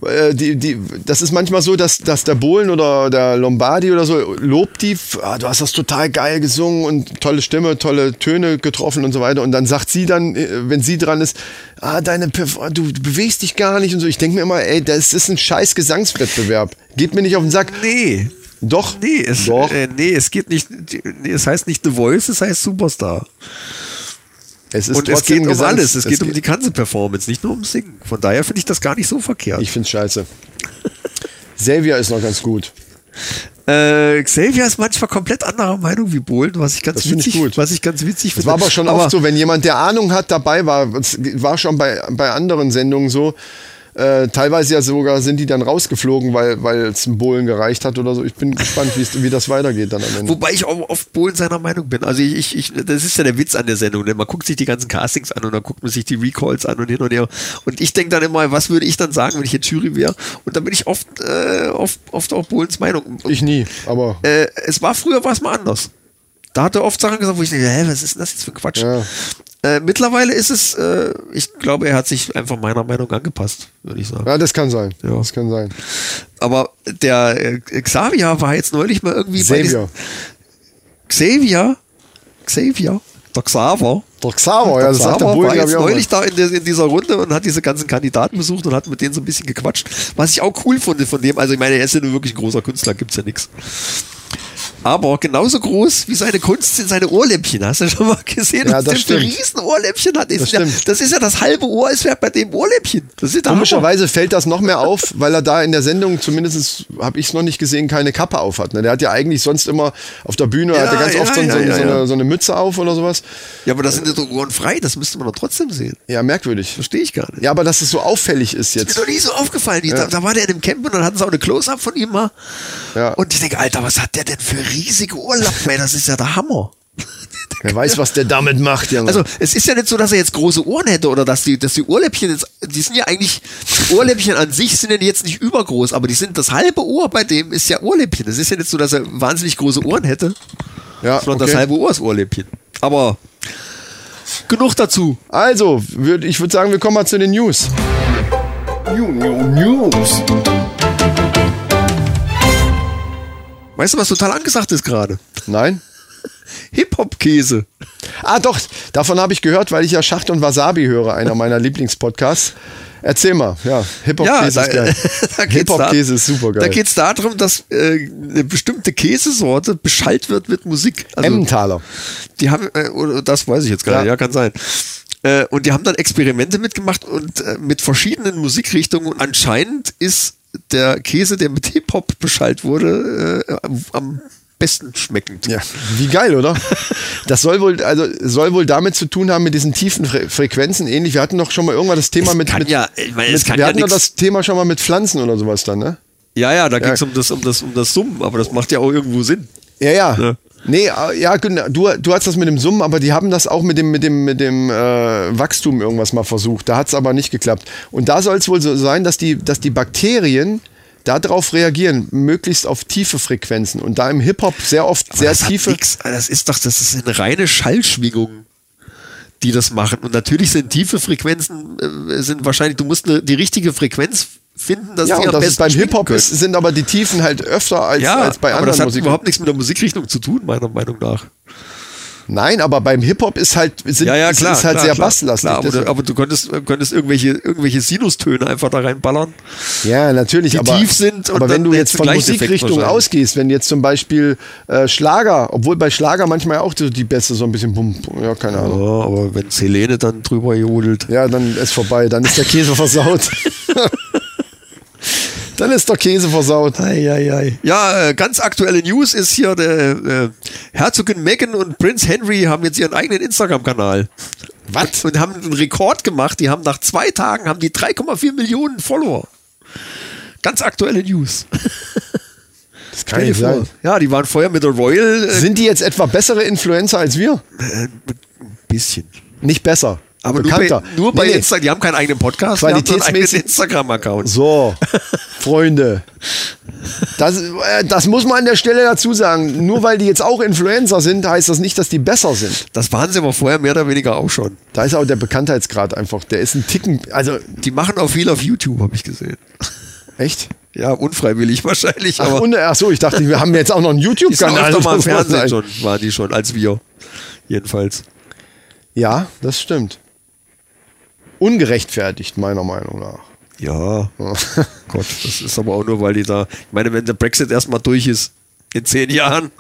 Äh, Die, die, das ist manchmal so, dass, dass der Bohlen oder der Lombardi oder so lobt die, ah, du hast das total geil gesungen und tolle Stimme, tolle Töne getroffen und so weiter. Und dann sagt sie dann, äh, wenn sie dran ist, ah, deine, Perf- du bewegst dich gar nicht und so. Ich denke mir immer, ey, das ist ein scheiß Gesangswettbewerb. Geht mir nicht auf den Sack. Nee. Doch. Nee, es, Doch. Äh, nee, es geht nicht. Nee, es heißt nicht The Voice, es heißt Superstar. Es ist und es geht um Gesangs- alles. Es, geht um die ganze Performance, nicht nur ums Singen. Von daher finde ich das gar nicht so verkehrt. Ich find's scheiße. Xavier ist noch ganz gut. Äh, Xavier ist manchmal komplett anderer Meinung wie Bohlen, was ich ganz Das witzig, gut. was ich ganz witzig Das finde. war aber schon oft so, wenn jemand, der Ahnung hat, dabei war, es war schon bei, bei anderen Sendungen so, äh, teilweise ja sogar sind die dann rausgeflogen, weil es ein Bohlen gereicht hat oder so. Ich bin gespannt, wie das weitergeht dann am Ende. Wobei ich auch oft Bohlen seiner Meinung bin. Also ich, ich, das ist ja der Witz an der Sendung. Denn man guckt sich die ganzen Castings an und dann guckt man sich die Recalls an und hin und her. Und ich denke dann immer, was würde ich dann sagen, wenn ich jetzt Jury wäre? Und dann bin ich oft, äh, oft, oft auch Bohlens Meinung. Ich nie, aber Äh, es war früher war es mal anders. Da hat er oft Sachen gesagt, wo ich denke, hä, was ist denn das jetzt für Quatsch? Ja. Äh, mittlerweile ist es, äh, ich glaube, er hat sich einfach meiner Meinung angepasst, würde ich sagen. ja, das kann sein. Ja. Das kann sein. Aber der äh, Xavier war jetzt neulich mal irgendwie bei Xavier. diesen, Xavier, Xavier, der Xaver. Doch Xaver, ja, das sagt der Xaver war jetzt neulich da in, der, in dieser Runde und hat diese ganzen Kandidaten besucht und hat mit denen so ein bisschen gequatscht. Was ich auch cool fand von dem, also ich meine, er ist ja nur wirklich ein großer Künstler, gibt's ja nichts. Aber genauso groß wie seine Kunst sind seine Ohrläppchen. Hast du schon mal gesehen, Ja, was das der für riesen Ohrläppchen hat? Ist Das ja, das ist ja das halbe Ohr, ist wert bei dem Ohrläppchen. Das der Hammer. Komischerweise fällt das noch mehr auf, weil er da in der Sendung, zumindest habe ich es noch nicht gesehen, keine Kappe auf hat. Ne? Der hat ja eigentlich sonst immer auf der Bühne, Ja, hat er ganz oft so, so, so. Eine, so eine Mütze auf oder sowas. Ja, aber das sind ja doch Ohren frei, das müsste man doch trotzdem sehen. Ja, merkwürdig. Verstehe ich gar nicht. Ja, aber dass es so auffällig ist Ist mir jetzt. doch nie so aufgefallen. Da, da war der in dem Camp und dann hatten sie auch eine Close-Up von ihm mal. Und ich denke, Alter, was hat der denn für riesige Ohrlappen? Ey, das ist ja der Hammer. Wer weiß, was der damit macht, Junge. Also, es ist ja nicht so, dass er jetzt große Ohren hätte oder dass die, dass die Ohrläppchen jetzt, die sind ja eigentlich, Ohrläppchen an sich sind ja jetzt nicht übergroß, aber die sind, das halbe Ohr bei dem ist ja Ohrläppchen. Es ist ja nicht so, dass er wahnsinnig große Ohren hätte, ja, sondern okay. das halbe Ohr ist Ohrläppchen. Aber, genug dazu. Also, würd, ich würde sagen, wir kommen mal zu den News. News. Weißt du, was total angesagt ist gerade? Nein? Hip-Hop-Käse. Ah, doch, davon habe ich gehört, weil ich ja Schacht und Wasabi höre, einer meiner Lieblingspodcasts. Erzähl mal, ja, Hip-Hop-Käse ist geil. da Hip-Hop-Käse da- ist super Da geil. geht es darum, dass äh, eine bestimmte Käsesorte beschallt wird mit Musik. Also, Emmentaler. die haben, äh, das weiß ich jetzt gar Ja. ja, kann sein. Äh, und die haben dann Experimente mitgemacht und äh, mit verschiedenen Musikrichtungen. Und anscheinend ist der Käse, der mit Hip-Hop beschallt wurde, äh, am- besten schmeckend. Ja, wie geil, oder? Das soll wohl, also soll wohl damit zu tun haben mit diesen tiefen Fre Frequenzen. Ähnlich, wir hatten doch schon mal irgendwann das Thema Es mit, mit, ja- meine, mit wir ja hatten doch das Thema schon mal mit Pflanzen oder sowas dann, ne? Ja, ja, da ging es Ja. um das, um das, um das Summen, aber das macht ja auch irgendwo Sinn. Ja, ja. Ja. Nee, äh, ja, genau. Du, du hast das mit dem Summen, aber die haben das auch mit dem, mit dem, mit dem äh, Wachstum irgendwas mal versucht. Da hat es aber nicht geklappt. Und da soll es wohl so sein, dass die, dass die Bakterien darauf reagieren, möglichst auf tiefe Frequenzen. Und da im Hip-Hop sehr oft sehr das tiefe. nix, das ist doch, das ist eine reine Schallschwingung, die das machen. Und natürlich sind tiefe Frequenzen, äh, sind wahrscheinlich, du musst eine, die richtige Frequenz finden, dass Ja, die und am das beim Hip-Hop sind aber die Tiefen halt öfter als, ja, als bei aber anderen das hat Musik. überhaupt nichts mit der Musikrichtung zu tun, meiner Meinung nach. Nein, aber beim Hip-Hop ist halt, sind, Ja, ja, klar. ist halt klar, sehr klar, basslastig. Klar, aber, du, aber du könntest, könntest irgendwelche, irgendwelche Sinustöne einfach da reinballern. Ja, natürlich. die aber, tief sind und aber wenn dann du jetzt von Musikrichtung ausgehst, wenn jetzt zum Beispiel äh, Schlager, obwohl bei Schlager manchmal auch so die Bässe so ein bisschen bum, ja, keine Ja, Ahnung. aber wenn Helene dann drüber jodelt. Ja, dann ist vorbei, dann ist der Käse versaut. dann ist der Käse versaut. Eieiei. Ja, äh, ganz aktuelle News ist hier, der äh, Herzogin Meghan und Prinz Henry haben jetzt ihren eigenen Instagram-Kanal. Was? Und haben einen Rekord gemacht. Die haben nach zwei Tagen haben die 3,4 Millionen Follower. Ganz aktuelle News. Das kann nicht sein. Ja, die waren vorher mit der Royal äh, Sind die jetzt etwa bessere Influencer als wir? ein bisschen. Nicht besser. Aber nur bei, bekannter. nur bei Nee. Instagram. Die haben keinen eigenen Podcast, die haben nur einen eigenen Qualitätsmäßig- Instagram-Account. So, Freunde. Das, äh, das muss man an der Stelle dazu sagen. Nur weil die jetzt auch Influencer sind, heißt das nicht, dass die besser sind. Das waren sie aber vorher mehr oder weniger auch schon. Da ist auch der Bekanntheitsgrad einfach. Der ist ein Ticken. Also, Die machen auch viel auf YouTube, habe ich gesehen. echt? Ja, unfreiwillig wahrscheinlich, Ach, aber und, ach so, ich dachte, wir haben jetzt auch noch einen die sind YouTube-Kanal. mal im Fernsehen schon, waren die schon, als wir. Jedenfalls. Ja, das stimmt. Ungerechtfertigt, meiner Meinung nach. Ja, Gott, das ist aber auch nur, weil die da, ich meine, wenn der Brexit erstmal durch ist, in zehn Jahren,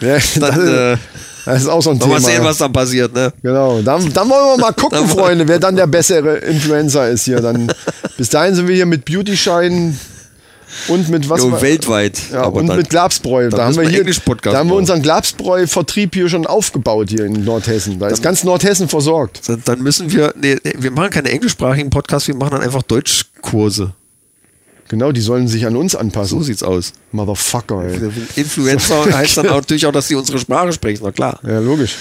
Ja, dann äh, das ist auch so ein Thema. mal sehen, was dann passiert, ne? Genau, dann, dann wollen wir mal gucken, Dann- Freunde, wer dann der bessere Influencer ist hier. Dann, bis dahin sind wir hier mit Beauty-Scheinen und mit was? Jo, weltweit. Ja, und dann, mit Glabsbräu. dann Da haben wir hier, da haben wir unseren Glabsbräu-Vertrieb hier schon aufgebaut hier in Nordhessen. Da ist ganz Nordhessen versorgt. dann, dann müssen wir, nee, wir machen keine englischsprachigen Podcasts, wir machen dann einfach Deutschkurse. Genau, die sollen sich an uns anpassen. So sieht's aus. Motherfucker, ey. Influencer heißt dann natürlich auch, dass sie unsere Sprache sprechen, na klar. Ja, logisch.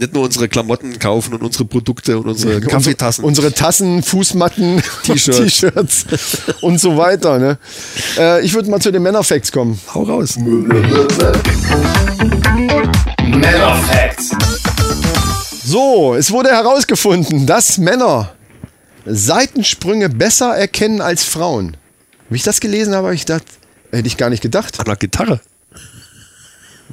Nicht nur unsere Klamotten kaufen und unsere Produkte und unsere Kaffeetassen. Unsere, unsere Tassen, Fußmatten, T-Shirts. Und so weiter. Ne? Äh, ich würde mal zu den Männerfacts kommen. Hau raus. Männer Facts. So, es wurde herausgefunden, dass Männer Seitensprünge besser erkennen als Frauen. Wie ich das gelesen habe, habe ich gedacht, hätte ich gar nicht gedacht. An der Gitarre.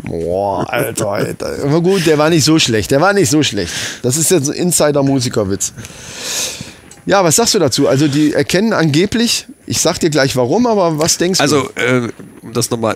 Boah, Alter, Alter. Aber gut, der war nicht so schlecht. Der war nicht so schlecht. Das ist jetzt ein Insider-Musikerwitz. Ja, was sagst du dazu? Also, die erkennen angeblich, ich sag dir gleich warum, aber was denkst du? Also, äh, um das nochmal.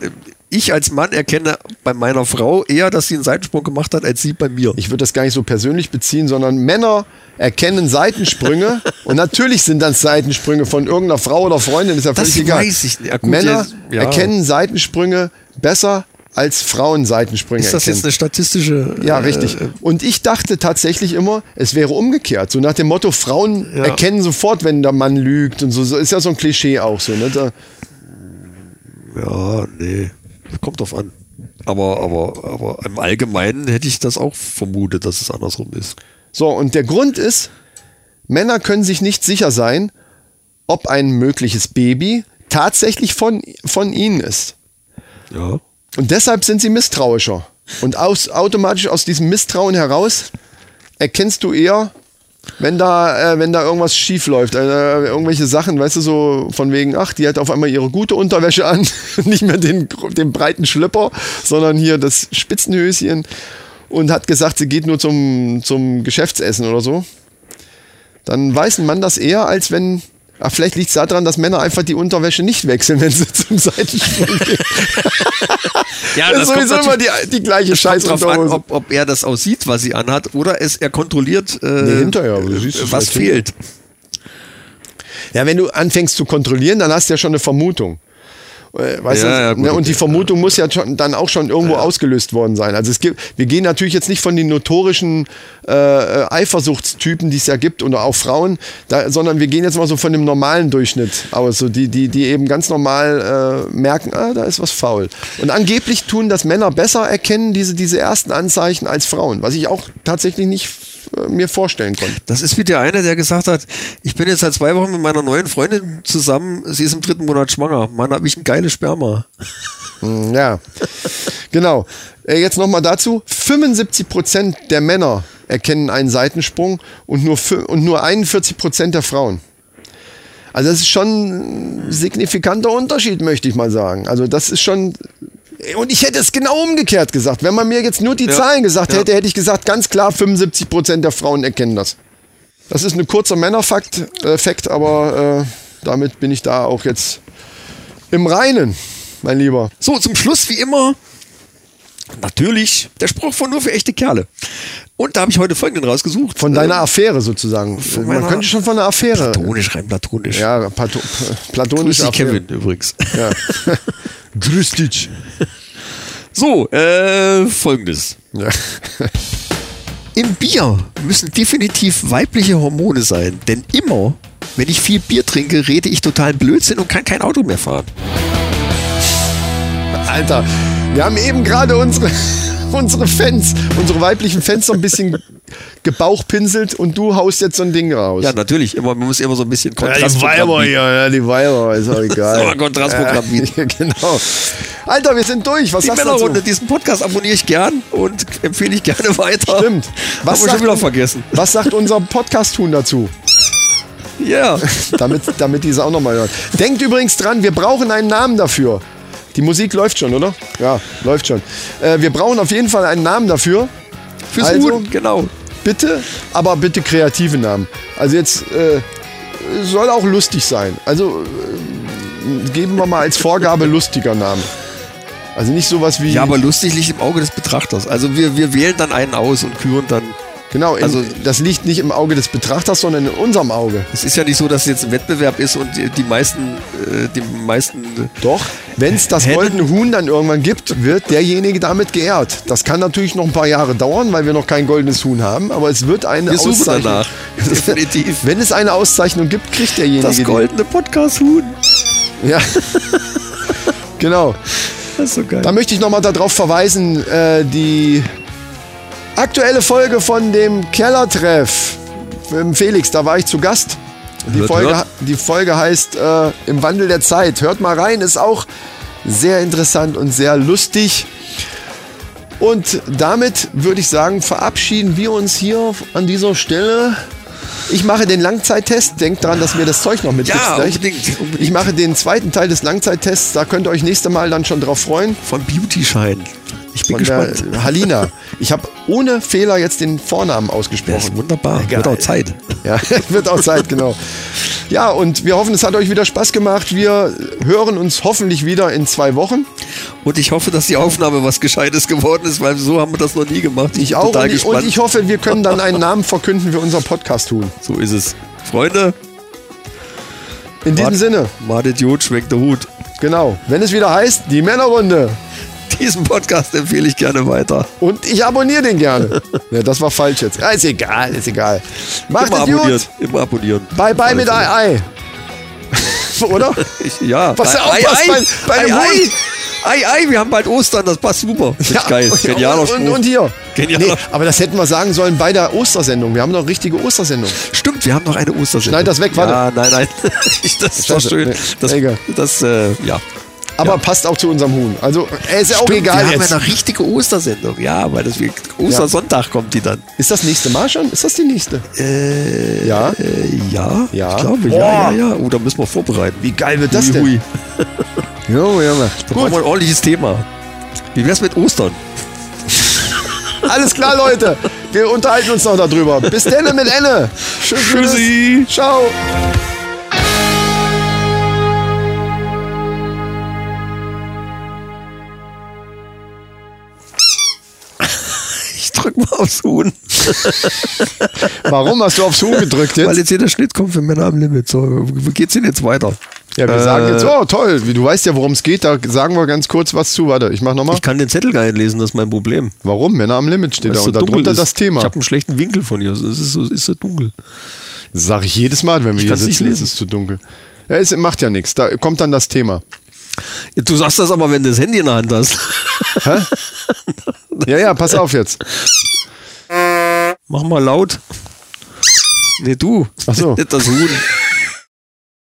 Ich als Mann erkenne bei meiner Frau eher, dass sie einen Seitensprung gemacht hat, als sie bei mir. ich würde das gar nicht so persönlich beziehen, sondern Männer erkennen Seitensprünge und natürlich sind das Seitensprünge von irgendeiner Frau oder Freundin, ist ja Das völlig egal. weiß ich nicht. Ja, gut, Männer jetzt- ja. erkennen Seitensprünge besser als Frauen Seitensprünge Ist das erkennen. jetzt eine statistische. Ja, äh, richtig. Und ich dachte tatsächlich immer, es wäre umgekehrt. So nach dem Motto, Frauen Ja. erkennen sofort, wenn der Mann lügt und so. so ist ja so ein Klischee auch so. Ne? Da, Ja, nee. Kommt drauf an. Aber, aber, aber im Allgemeinen hätte ich das auch vermutet, dass es andersrum ist. so, und der Grund ist, Männer können sich nicht sicher sein, ob ein mögliches Baby tatsächlich von, von ihnen ist. Ja. Und deshalb sind sie misstrauischer. Und aus, automatisch aus diesem Misstrauen heraus erkennst du eher, wenn da, äh, wenn da irgendwas schief läuft, äh, irgendwelche Sachen, weißt du, so von wegen, ach, die hat auf einmal ihre gute Unterwäsche an, nicht mehr den, den breiten Schlüpper, sondern hier das Spitzenhöschen und hat gesagt, sie geht nur zum, zum Geschäftsessen oder so. Dann weiß ein Mann das eher, als wenn, ach, vielleicht liegt es daran, dass Männer einfach die Unterwäsche nicht wechseln, wenn sie zum Seitensprung gehen. Ja, Das ist sowieso immer die, die gleiche Kommt drauf an, Scheißunterhose. ob, ob er das aussieht, was sie anhat, oder es er kontrolliert, äh, Nee, hinterher, was fehlt. Ja, wenn du anfängst zu kontrollieren, dann hast du ja schon eine Vermutung. Äh, Weißt Ja, du? ja, gut, ne, und die. Vermutung muss ja schon, dann auch schon irgendwo ausgelöst worden sein. Also es gibt, wir gehen natürlich jetzt nicht von den notorischen äh, äh, Eifersuchtstypen, die es ja gibt, oder auch Frauen, da, sondern wir gehen jetzt mal so von dem normalen Durchschnitt aus, so die, die, die eben ganz normal äh, merken, ah, da ist was faul. Und angeblich tun das Männer besser erkennen, diese, diese ersten Anzeichen als Frauen, was ich auch tatsächlich nicht mir vorstellen konnte. Das ist wie der eine, der gesagt hat, ich bin jetzt seit zwei Wochen mit meiner neuen Freundin zusammen, sie ist im dritten Monat schwanger. Mann, habe ich ein geiles Sperma. Mm, Ja, genau. Äh, Jetzt nochmal dazu. 75% der Männer erkennen einen Seitensprung und nur, und nur 41% der Frauen. Also das ist schon ein signifikanter Unterschied, möchte ich mal sagen. Also das ist schon Und ich hätte es genau umgekehrt gesagt. Wenn man mir jetzt nur die Zahlen gesagt hätte, hätte ich gesagt, ganz klar, 75 Prozent der Frauen erkennen das. Das ist ein kurzer Männerfakt, äh, Fact, aber äh, damit bin ich da auch jetzt im Reinen, mein Lieber. So, zum Schluss wie immer, natürlich, der Spruch von nur für echte Kerle. Und da habe ich heute folgenden rausgesucht. Von deiner Affäre sozusagen. Man könnte schon von einer Affäre. Platonisch, rein platonisch. Ja, Plato Grüß platonische dich, Affäre. Kevin, übrigens. Ja. Grüß dich. So, äh, folgendes. Ja. Im Bier müssen definitiv weibliche Hormone sein, denn immer, wenn ich viel Bier trinke, rede ich total Blödsinn und kann kein Auto mehr fahren. Alter, wir haben eben gerade unsere, unsere Fans, unsere weiblichen Fans so ein bisschen gebauchpinselt und du haust jetzt so ein Ding raus. Ja, natürlich, immer, man muss immer so ein bisschen Ja, die Weiber hier, ja, die Weiber, ist auch egal. So ein Kontrastprogramm Ja, bieten. genau. Alter, wir sind durch. Was Die sagst du Männerrunde, dazu? diesen Podcast abonniere ich gern und empfehle ich gerne weiter. Stimmt. Was Haben wir sagt- schon wieder vergessen. Was sagt unser Podcast-Tun dazu? Ja. damit, damit die es auch nochmal hören. Denkt übrigens dran, wir brauchen einen Namen dafür. Die Musik läuft schon, oder? Ja, läuft schon. Äh, wir brauchen auf jeden Fall einen Namen dafür. Fürs Also- Huhn, genau. Bitte, aber bitte kreative Namen. Also jetzt äh, soll auch lustig sein. Also äh, geben wir mal als Vorgabe lustiger Namen. Also nicht sowas wie. Ja, aber lustig liegt im Auge des Betrachters. Also wir, wir wählen dann einen aus und küren dann. Genau, in, also- das liegt nicht im Auge des Betrachters, sondern in unserem Auge. Es ist ja nicht so, dass es jetzt ein Wettbewerb ist und die, meisten, äh, die meisten. Doch, wenn es das goldene Huhn dann irgendwann gibt, wird derjenige damit geehrt. Das kann natürlich noch ein paar Jahre dauern, weil wir noch kein goldenes Huhn haben, aber es wird eine Wir suchen Auszeichnung. danach. Definitiv. Wenn es eine Auszeichnung gibt, kriegt derjenige Das goldene Podcast-Huhn. Ja. genau. Das ist so geil. Da möchte ich nochmal darauf verweisen, äh, die aktuelle Folge von dem Kellertreff Felix, da war ich zu Gast. Die, Hört, Folge, hört. die Folge heißt äh, Im Wandel der Zeit. Hört mal rein, ist auch sehr interessant und sehr lustig. Und damit würde ich sagen, verabschieden wir uns hier an dieser Stelle. Ich mache den Langzeittest. Denkt dran, dass mir das Zeug noch mitgibst. Ja, unbedingt, unbedingt. Ich mache den zweiten Teil des Langzeittests. Da könnt ihr euch nächste Mal dann schon drauf freuen. Von Beauty Shine. Ich bin Von gespannt. Halina. Ich habe ohne Fehler jetzt den Vornamen ausgesprochen. wunderbar. Geil. Wird auch Zeit. Ja, wird auch Zeit, genau. Ja, und wir hoffen, es hat euch wieder Spaß gemacht. Wir hören uns hoffentlich wieder in zwei Wochen. Und ich hoffe, dass die Aufnahme was Gescheites geworden ist, weil so haben wir das noch nie gemacht. Ich bin auch. Und ich, und ich hoffe, wir können dann einen Namen verkünden für unser Podcast tun. so ist es. Freunde, In diesem Wart- Sinne, Mad Idiot schwenkt der Hut. genau. Wenn es wieder heißt, die Männerrunde. Diesen Podcast empfehle ich gerne weiter. Und ich abonniere den gerne. Ja, das war falsch jetzt. Ja, ist egal, ist egal. Macht Immer es abonnieren. gut. Immer abonnieren. Bye bye mit Ei Ei. Oder? Ich, ja. Was ja auch Ei, passt Ei, bei- bei Ei, Ei. Ei, Ei, wir haben bald Ostern, das passt super. Das ist geil. und- Genialer Spruch. und, und hier. Genialer Nee, aber das hätten wir sagen sollen bei der Ostersendung. Wir haben noch eine richtige Ostersendung. Stimmt, wir haben noch eine Ostersendung. Schneid das weg, warte. Ja, nein, nein. Das ist doch Scheiße. schön. Nee, Das, egal. das äh, ja. Aber passt auch zu unserem Huhn. Also, er ist ja auch Stimmt, egal wir haben ja eine richtige Ostersendung. Ja, weil das wie Ostersonntag kommt die dann. Ist das nächste Mal schon? Ist das die nächste? Äh, Ja. Äh, ja, Ja. ich glaube, Boah. ja, ja, ja. Oh, da müssen wir vorbereiten. Wie geil wird das Hui, denn? hui. Jo, Junge. Da brauchen wir ein ordentliches Thema. Wie wär's mit Ostern? Alles klar, Leute. Wir unterhalten uns noch darüber. Bis dann mit Enne. Tschüss. Tschüssi. Ciao. Drück mal aufs Huhn. Warum hast du aufs Huhn gedrückt Weil jetzt? jetzt hier der Schnitt kommt für Männer am Limit. So, wie geht's denn jetzt weiter? Ja, wir Äh, sagen jetzt, oh toll, du weißt ja, worum es geht, da sagen wir ganz kurz was zu. Warte, ich mach nochmal. Ich kann den Zettel gar nicht lesen, das ist mein Problem. Warum? Männer am Limit steht Weil da und so dunkel darunter ist. das Thema. Ich habe einen schlechten Winkel von hier. Es ist so, ist so dunkel. Das sage ich jedes Mal, wenn wir hier kann's nicht sitzen, ist es zu dunkel. Ja, es macht ja nichts, da kommt dann das Thema. Du sagst das aber, wenn du das Handy in der Hand hast. Ja, ja, pass auf jetzt. Mach mal laut. Nee, du. Ach so. Nicht das Huhn.